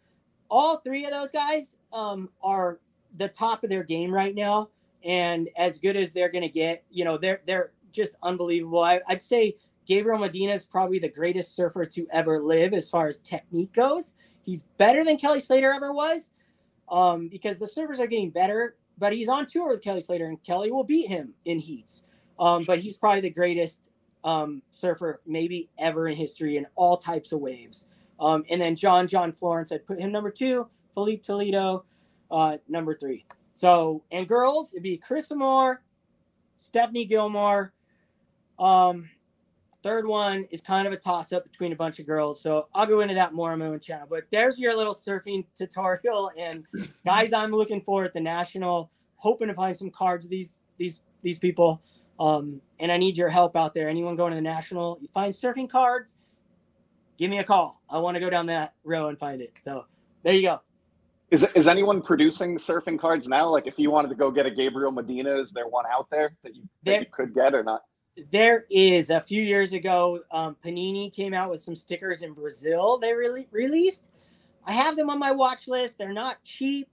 All three of those guys um, are the top of their game right now, and as good as they're going to get. You know, they're they're just unbelievable. I, I'd say Gabriel Medina is probably the greatest surfer to ever live as far as technique goes. He's better than Kelly Slater ever was, um, because the surfers are getting better but he's on tour with Kelly Slater, and Kelly will beat him in heats. Um, but he's probably the greatest um, surfer maybe ever in history in all types of waves. Um, and then John John Florence, I'd put him number two. Filipe Toledo, uh, number three. So and girls, it'd be Chris Moore, Stephanie Gilmore. Um, third one is kind of a toss up between a bunch of girls. So I'll go into that more on my own channel. But there's your little surfing tutorial. And guys, I'm looking for at the national, hoping to find some cards these these these people. Um, and I need your help out there. Anyone going to the national, you find surfing cards, give me a call. I want to go down that row and find it. So there you go. Is is anyone producing surfing cards now? Like, if you wanted to go get a Gabriel Medina, is there one out there that you, that There- you could get or not? There is a few years ago, um, Panini came out with some stickers in Brazil. They really released. I have them on my watch list. They're not cheap.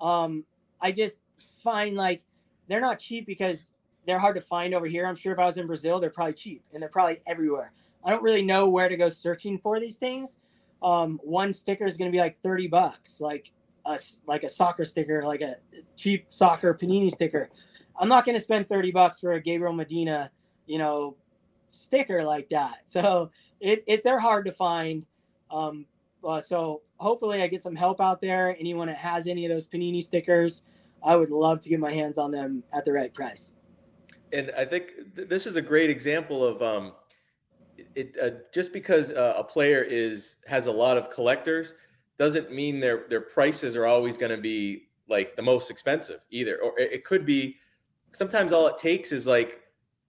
Um, I just find like they're not cheap because they're hard to find over here. I'm sure if I was in Brazil, they're probably cheap and they're probably everywhere. I don't really know where to go searching for these things. Um, one sticker is going to be like 30 bucks, like a like a soccer sticker, like a cheap soccer Panini sticker. I'm not going to spend 30 bucks for a Gabriel Medina you know, sticker like that. So it, it they're hard to find. Um, uh, so hopefully I get some help out there. Anyone that has any of those Panini stickers, I would love to get my hands on them at the right price. And I think th- this is a great example of um, it. Uh, just because uh, a player is has a lot of collectors doesn't mean their their prices are always going to be like the most expensive either. Or it, it could be. Sometimes all it takes is like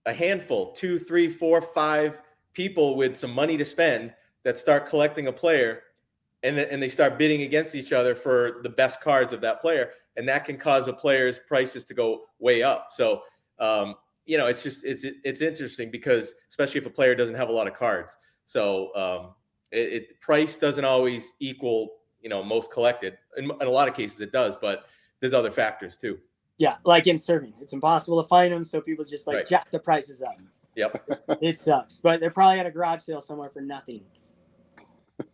a handful, two, three, four, five people with some money to spend that start collecting a player, and and they start bidding against each other for the best cards of that player, and that can cause a player's prices to go way up. So. Um, you know, it's just it's it's interesting because especially if a player doesn't have a lot of cards, so um, it, it price doesn't always equal you know most collected. In, in a lot of cases, it does, but there's other factors too. Yeah, like in serving, it's impossible to find them, so people just like Right. jack the prices up. Yep. It sucks, but they're probably at a garage sale somewhere for nothing.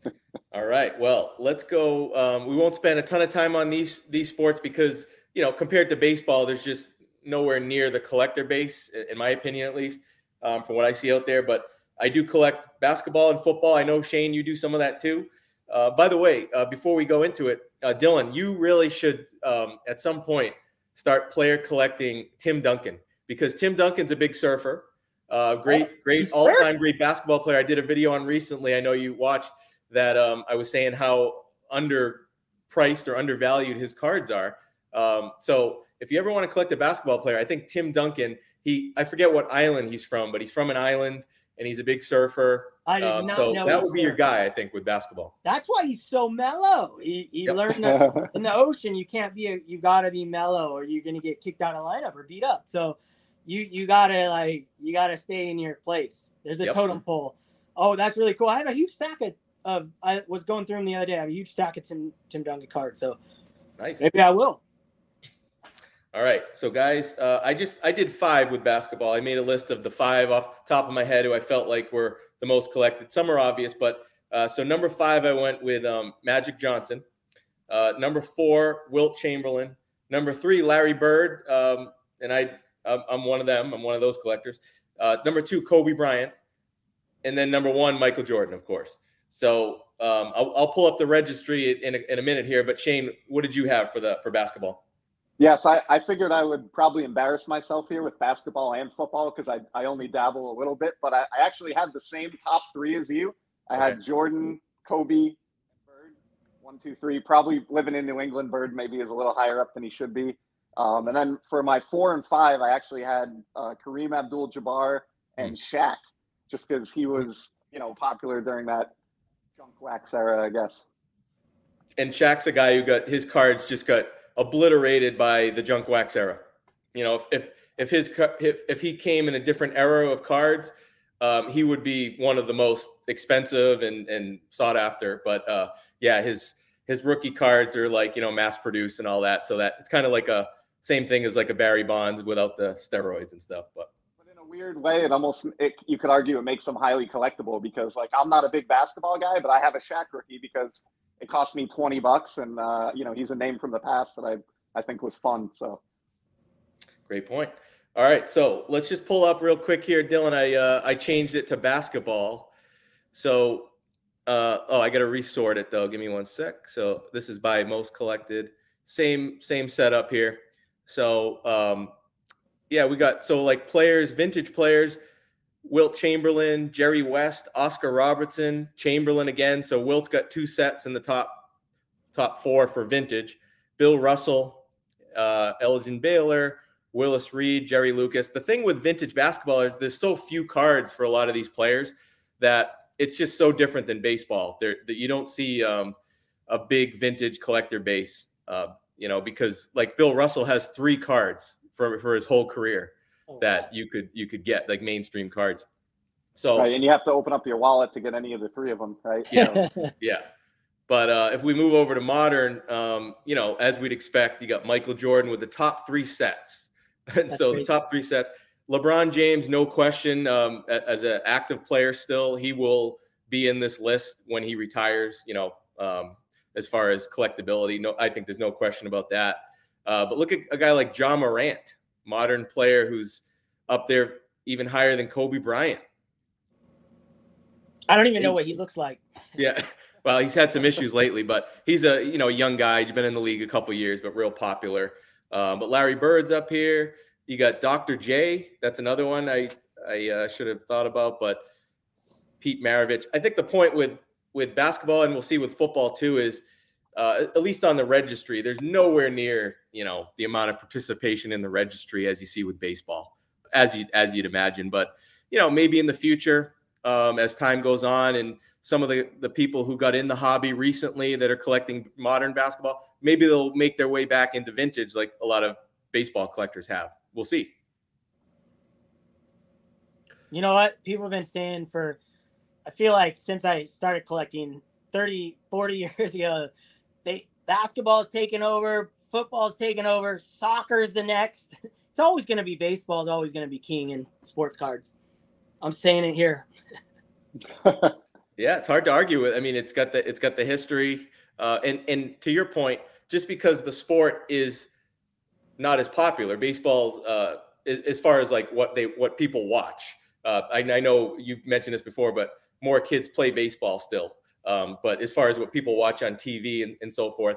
All right. Well, let's go. Um, we won't spend a ton of time on these these sports because you know compared to baseball, there's just nowhere near the collector base, in my opinion, at least, um, from what I see out there. But I do collect basketball and football. I know Shane, you do some of that too. Uh, by the way, uh, before we go into it, uh, Dylan, you really should um, at some point start player collecting Tim Duncan because Tim Duncan's a big surfer. Uh, great, great all-time great basketball player. I did a video on recently. I know you watched that. Um, I was saying how underpriced or undervalued his cards are. Um, so if you ever want to collect a basketball player, I think Tim Duncan. He I forget what island he's from, but he's from an island and he's a big surfer. I did Um, not so know that would be your guy, I think, with basketball. That's why he's so mellow. He, he Yep. learned that in the ocean you can't be a, you gotta be mellow or you're gonna get kicked out of lineup or beat up so you you gotta like you gotta stay in your place there's a Yep. totem pole oh that's really cool i have a huge stack of, of i was going through them the other day i have a huge stack of tim tim duncan cards so Nice. maybe i will All right, so guys, uh, I just I did five with basketball. I made a list of the five off top of my head who I felt like were the most collected. Some are obvious, but uh, so number five, I went with um, Magic Johnson. Uh, number four, Wilt Chamberlain. Number three, Larry Bird, um, and I I'm, one of them. I'm one of those collectors. Uh, number two, Kobe Bryant, and then number one, Michael Jordan, of course. So um, I'll, I'll pull up the registry in a, in a minute here. But Shane, what did you have for the for basketball? Yes, I, I figured I would probably embarrass myself here with basketball and football because I, I only dabble a little bit, but I, I actually had the same top three as you. I had. Jordan, Kobe, Bird. One, two, three. Probably living in New England, Bird maybe is a little higher up than he should be. Um, and then for my four and five, I actually had uh, Kareem Abdul-Jabbar and Shaq, just because he was you know popular during that junk wax era, I guess. and Shaq's a guy who got his cards just got obliterated by the junk wax era. You know, if if if his if if he came in a different era of cards, um, he would be one of the most expensive and and sought after. But uh, yeah, his his rookie cards are like you know mass produced and all that, so that it's kind of like a same thing as like a Barry Bonds without the steroids and stuff. But weird way, it almost it, you could argue it makes them highly collectible because like I'm not a big basketball guy, but I have a Shaq rookie because it cost me twenty bucks, and uh, you know he's a name from the past that I I think was fun. So Great point. All right, so let's just pull up real quick here, Dylan. I uh, I changed it to basketball. So Uh, oh, I got to resort it though. Give me one sec. So this is by most collected. Same same setup here. So um, yeah, we got so like players, vintage players. Wilt Chamberlain, Jerry West, Oscar Robertson, Chamberlain again. So Wilt's got two sets in the top top four for vintage. Bill Russell, uh, Elgin Baylor, Willis Reed, Jerry Lucas. The thing with vintage basketball is there's so few cards for a lot of these players that it's just so different than baseball. There that you don't see um, a big vintage collector base. Uh, you know, because like Bill Russell has three cards for for his whole career oh, that wow. you could you could get like mainstream cards. So right, and you have to open up your wallet to get any of the three of them, right? Yeah, yeah. But uh, if we move over to modern, um, you know, as we'd expect, you got Michael Jordan with the top three sets, and so crazy. the top three sets. LeBron James, no question, um, as an active player still, he will be in this list when he retires. You know, um, as far as collectability, no, I think there's no question about that. Uh, but look at a guy like Ja Morant, modern player who's up there even higher than Kobe Bryant. I don't even know what he looks like. Yeah. Well, he's had some issues lately, but he's a you know a young guy. He's been in the league a couple years, but real popular. Uh, but Larry Bird's up here. You got Dr. J. That's another one I I uh, should have thought about, but Pete Maravich. I think the point with with basketball and we'll see with football too is uh, at least on the registry, there's nowhere near you know the amount of participation in the registry as you see with baseball, as you as you'd imagine. But you know maybe in the future, um, as time goes on, and some of the the people who got in the hobby recently that are collecting modern basketball, maybe they'll make their way back into vintage like a lot of baseball collectors have. We'll see. You know what? People have been saying for, I feel like since I started collecting 30, 40 years ago, basketball's taking over, football's taking over, soccer's the next. It's always going to be baseball is always going to be king in sports cards. I'm saying it here. yeah, it's hard to argue with. I mean, it's got the it's got the history, uh, and and to your point, just because the sport is not as popular, baseball, uh, as far as like what they what people watch. Uh, I, I know you've mentioned this before, but more kids play baseball still. Um, but as far as what people watch on TV and, and so forth,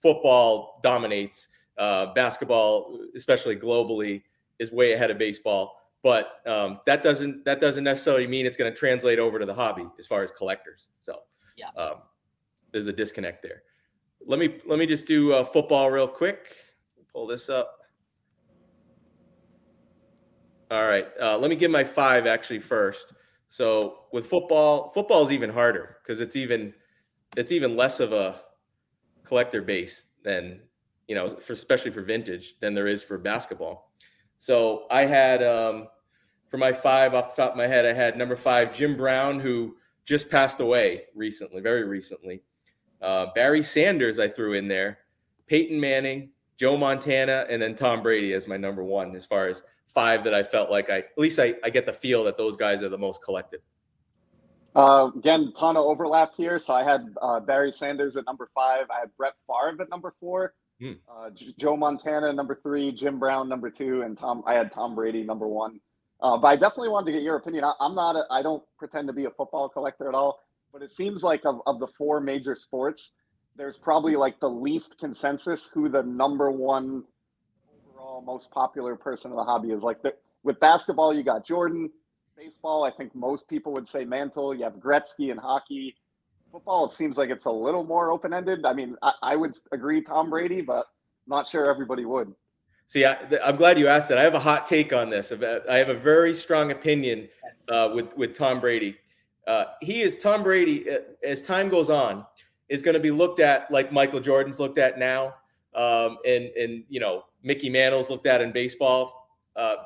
football dominates. Uh, basketball, especially globally, is way ahead of baseball. But um, that doesn't that doesn't necessarily mean it's going to translate over to the hobby as far as collectors. So yeah, um, there's a disconnect there. Let me let me just do uh, football real quick. Pull this up. All right, uh, let me give my five actually first. So with football, football is even harder because it's even it's even less of a collector base than you know, for especially for vintage than there is for basketball. So I had um, for my five off the top of my head, I had number five Jim Brown, who just passed away recently, very recently. Uh, Barry Sanders, I threw in there. Peyton Manning, Joe Montana, and then Tom Brady as my number one as far as five that I felt like I at least I, I get the feel that those guys are the most collected. Uh, again, ton of overlap here. So I had uh, Barry Sanders at number five. I had Brett Favre at number four. Hmm. Uh, Joe Montana number three, Jim Brown number two, and Tom. I had Tom Brady number one. Uh, but I definitely wanted to get your opinion. I, am not. I don't pretend to be a football collector at all. But it seems like of, of the four major sports, there's probably like the least consensus who the number one overall most popular person in the hobby is. Like the, with basketball, you got Jordan. Baseball, I think most people would say Mantle. You have Gretzky and hockey. Football, it seems like it's a little more open ended. I mean, I, I, would agree Tom Brady, but not sure everybody would. See, I, am glad you asked that. I have a hot take on this. I have a very strong opinion uh, with with Tom Brady. Uh, he is Tom Brady. Uh, as time goes on, is going to be looked at like Michael Jordan's looked at now, um, and and you know Mickey Mantle's looked at in baseball. Uh,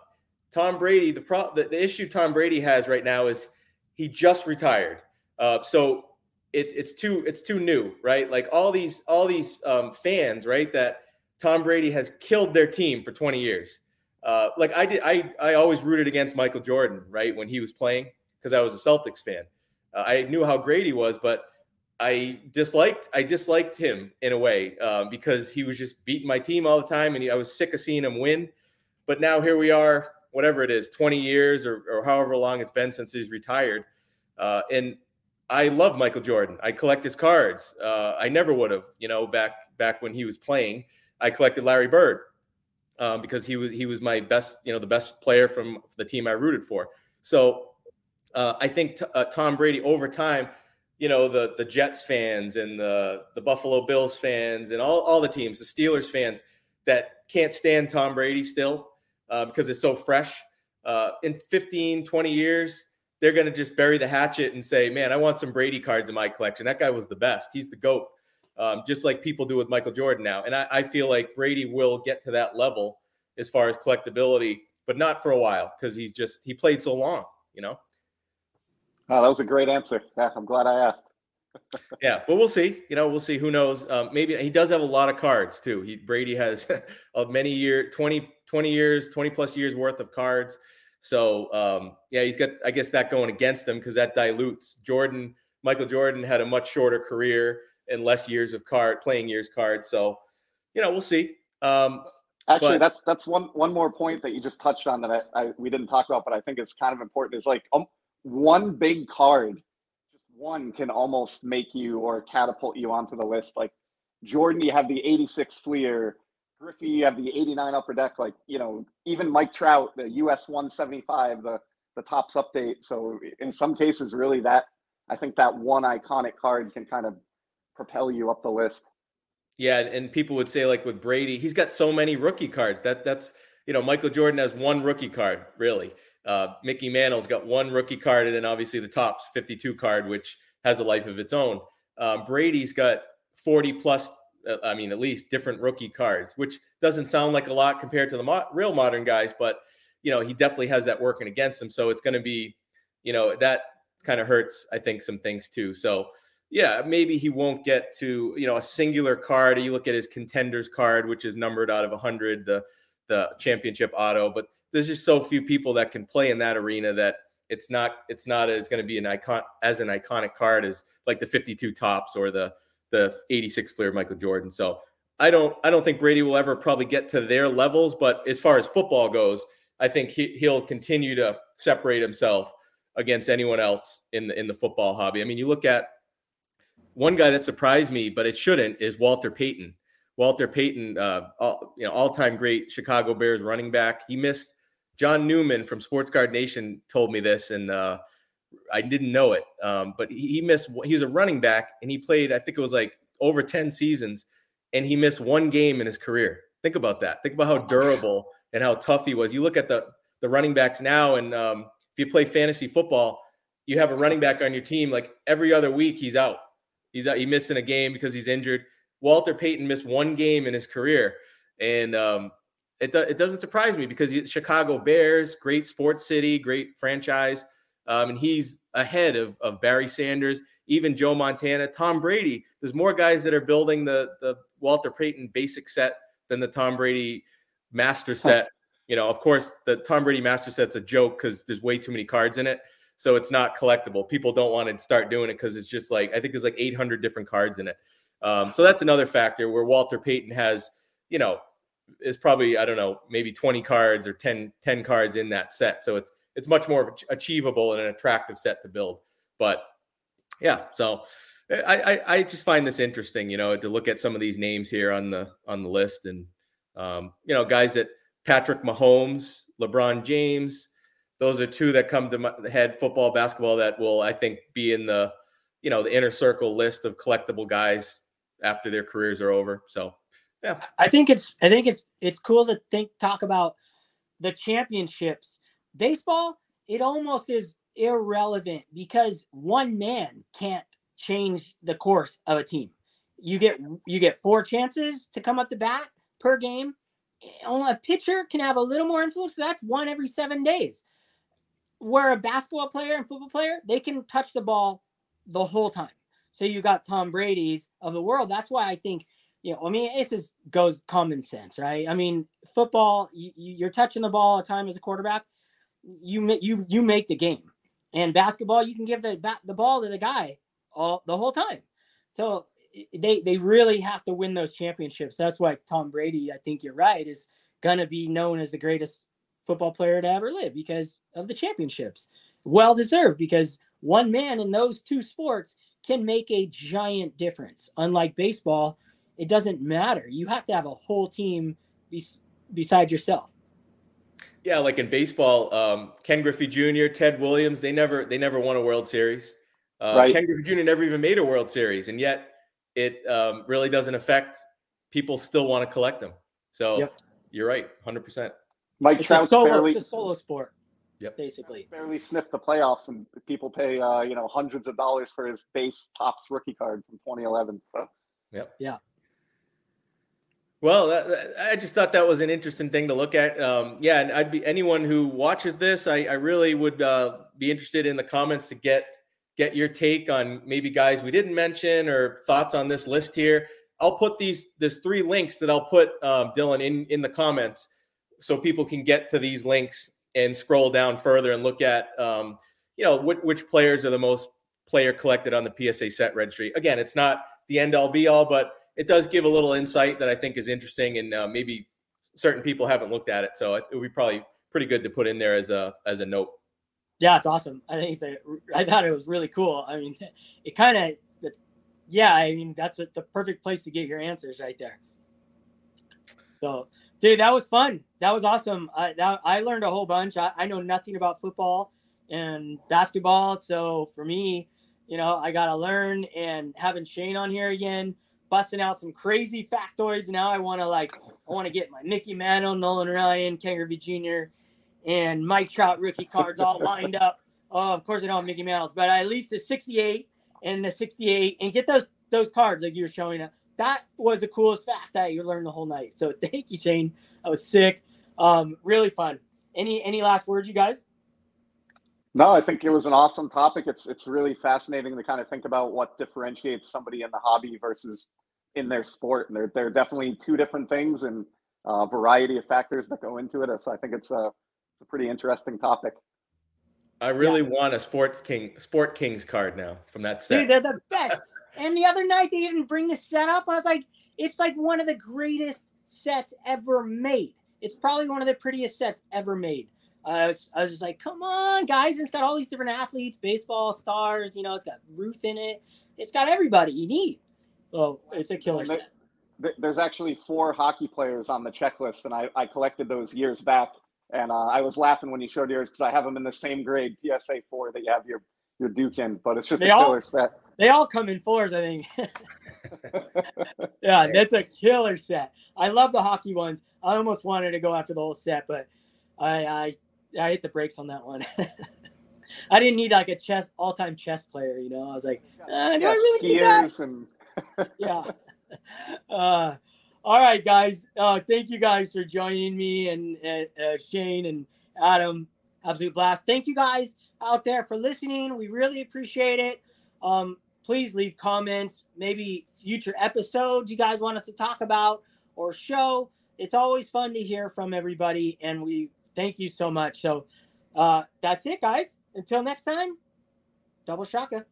Tom Brady, the, pro- the, the issue Tom Brady has right now is he just retired, uh, so it, it's too it's too new, right? Like all these all these um, fans, right? That Tom Brady has killed their team for 20 years. Uh, like I did, I I always rooted against Michael Jordan, right, when he was playing because I was a Celtics fan. Uh, I knew how great he was, but I disliked I disliked him in a way um, because he was just beating my team all the time, and he, I was sick of seeing him win. But now here we are, whatever it is, 20 years or, or however long it's been since he's retired, uh, and I love Michael Jordan. I collect his cards. Uh, I never would have, you know, back back when he was playing. I collected Larry Bird um, because he was he was my best, you know, the best player from the team I rooted for. So uh, I think t- uh, Tom Brady over time, you know, the the Jets fans and the the Buffalo Bills fans and all all the teams, the Steelers fans that can't stand Tom Brady still uh, because it's so fresh. Uh, in 15, 20 years, they're going to just bury the hatchet and say, man, I want some Brady cards in my collection. That guy was the best. He's the GOAT um, just like people do with Michael Jordan now. And I, I, feel like Brady will get to that level as far as collectability, but not for a while because he's just he played so long, you know. Oh, that was a great answer. Yeah, I'm glad I asked. yeah, but we'll see. You know, we'll see. Who knows? Um, maybe he does have a lot of cards too. He Brady has of many year 20, 20 years, 20 plus years worth of cards. So um, yeah, he's got I guess that going against him because that dilutes. Jordan, Michael Jordan had a much shorter career and less years of card playing years cards. So, you know, we'll see. Um, Actually, but, that's that's one one more point that you just touched on that I, I, we didn't talk about, but I think it's kind of important. Is like um, one big card, just one can almost make you or catapult you onto the list. Like Jordan, you have the '86 Fleer. Griffey, you have the '89 Upper Deck. Like you know, even Mike Trout, the US 175, the the Topps update. So in some cases, really that I think that one iconic card can kind of propel you up the list. Yeah, and people would say like with Brady, he's got so many rookie cards. That that's you know Michael Jordan has one rookie card really. Uh, Mickey Mantle's got one rookie card, and then obviously the Topps 52 card, which has a life of its own. Um, Brady's got 40 plus, uh, I mean, at least different rookie cards, which doesn't sound like a lot compared to the mo- real modern guys, but you know he definitely has that working against him. So it's going to be, you know, that kind of hurts. I think some things too. So yeah, maybe he won't get to you know a singular card. You look at his contenders card, which is numbered out of 100, the the championship auto. But there's just so few people that can play in that arena that it's not it's not as going to be an icon as an iconic card as like the 52 Topps or the the 86 Fleer Michael Jordan. So I don't I don't think Brady will ever probably get to their levels. But as far as football goes, I think he, he'll continue to separate himself against anyone else in the in the football hobby. I mean, you look at one guy that surprised me, but it shouldn't, is Walter Payton. Walter Payton, uh, all, you know, all-time great Chicago Bears running back. He missed. John Newman from Sports Card Nation told me this, and uh, I didn't know it. Um, but he, he missed. He was a running back, and he played. I think it was like over ten seasons, and he missed one game in his career. Think about that. Think about how durable and how tough he was. You look at the the running backs now, and um, if you play fantasy football, you have a running back on your team. Like every other week, he's out He's out. he missing a game because he's injured. Walter Payton missed one game in his career, and um, it it doesn't surprise me because he, Chicago Bears, great sports city, great franchise, um, and he's ahead of of Barry Sanders, even Joe Montana, Tom Brady. There's more guys that are building the the Walter Payton basic set than the Tom Brady master set. You know, of course, the Tom Brady master set's a joke because there's way too many cards in it so it's not collectible. People don't want to start doing it because it's just like I think there's like 800 different cards in it. Um, so that's another factor where Walter Payton has, you know, is probably I don't know maybe 20 cards or 10 10 cards in that set. So it's it's much more achievable and an attractive set to build. But yeah, so I, I, I just find this interesting, you know, to look at some of these names here on the on the list and um, you know guys that Patrick Mahomes, LeBron James, those are two that come to my head football basketball that will i think be in the you know the inner circle list of collectible guys after their careers are over so yeah. I think it's i think it's it's cool to think talk about the championships. Baseball it almost is irrelevant because one man can't change the course of a team. You get you get four chances to come up the bat per game. Only a pitcher can have a little more influence that's one every seven days. Where a basketball player and football player, they can touch the ball the whole time. So you got Tom Brady's of the world. That's why I think, know, I mean, this is goes common sense, right? I mean, football, you, you're touching the ball all the time as a quarterback. You you you make the game, and basketball, you can give the the ball to the guy all the whole time. So they they really have to win those championships. That's why Tom Brady, I think you're right, is gonna be known as the greatest football player to ever live because of the championships. Well deserved because one man in those two sports can make a giant difference. Unlike baseball, it doesn't matter. You have to have a whole team bes- beside yourself. Yeah, like in baseball, um, Ken Griffey Jr., Ted Williams, they never they never won a World Series. Uh, right. Ken Griffey Jr. never even made a World Series, and yet it um, really doesn't affect people. Still want to collect them. So yep. you're right, hundred percent. Mike it's Trout solo, barely it's a solo sport. Yep. Basically, barely sniffed the playoffs, and people pay uh, you know hundreds of dollars for his base Topps rookie card from 2011. So. Yep. Yeah. Well, I just thought that was an interesting thing to look at. Um, yeah, and I'd be anyone who watches this. I, I really would uh, be interested in the comments to get get your take on maybe guys we didn't mention or thoughts on this list here. I'll put these there's three links that I'll put um, Dylan in in the comments so people can get to these links and scroll down further and look at um, you know which, which players are the most player collected on the PSA set registry. Again, it's not the end all be all, but it does give a little insight that I think is interesting, and uh, maybe certain people haven't looked at it, so it would be probably pretty good to put in there as a as a note. Yeah, it's awesome. I think it's a, I thought it was really cool. I mean, it kind of, yeah. I mean, that's a, the perfect place to get your answers right there. So, dude, that was fun. That was awesome. I that, I learned a whole bunch. I, I know nothing about football and basketball, so for me, you know, I got to learn. And having Shane on here again busting out some crazy factoids. Now I want to like I want to get my Mickey Mantle, Nolan Ryan, Ken Griffey Jr., and Mike Trout rookie cards all lined up. Oh, of course I don't have Mickey Mantles, but at least the 68 and the 68 and get those those cards like you were showing up. That was the coolest fact that you learned the whole night. So thank you, Shane. That was sick. Um, really fun. Any any last words, you guys? No, I think it was an awesome topic. It's it's really fascinating to kind of think about what differentiates somebody in the hobby versus in their sport. And they're they're definitely two different things and a variety of factors that go into it. So I think it's a it's a pretty interesting topic. I really yeah. want a sports king sport kings card now from that set. Dude, they're the best. and the other night they didn't bring the set up. I was like, it's like one of the greatest sets ever made. It's probably one of the prettiest sets ever made. I was, I was just like, come on, guys. It's got all these different athletes, baseball stars. You know, it's got Ruth in it. It's got everybody you need. Oh, it's a killer set. There's actually four hockey players on the checklist, and I, I collected those years back. And uh, I was laughing when you showed yours because I have them in the same grade, PSA four, that you have your your Duke in. But it's just they a killer set. They all come in fours, I think. yeah, that's a killer set. I love the hockey ones. I almost wanted to go after the whole set, but I, I I hit the brakes on that one. I didn't need like a chess all-time chess player, you know. I was like, uh, do yeah, I really need that? And... yeah. Uh, all right, guys. Uh, thank you guys for joining me and, and uh, Shane and Adam. Absolute blast. Thank you guys out there for listening. We really appreciate it. Um, please leave comments, maybe future episodes you guys want us to talk about or show. It's always fun to hear from everybody, and we thank you so much. So uh, that's it, guys. Until next time, double shaka.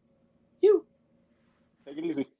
You. Take it easy.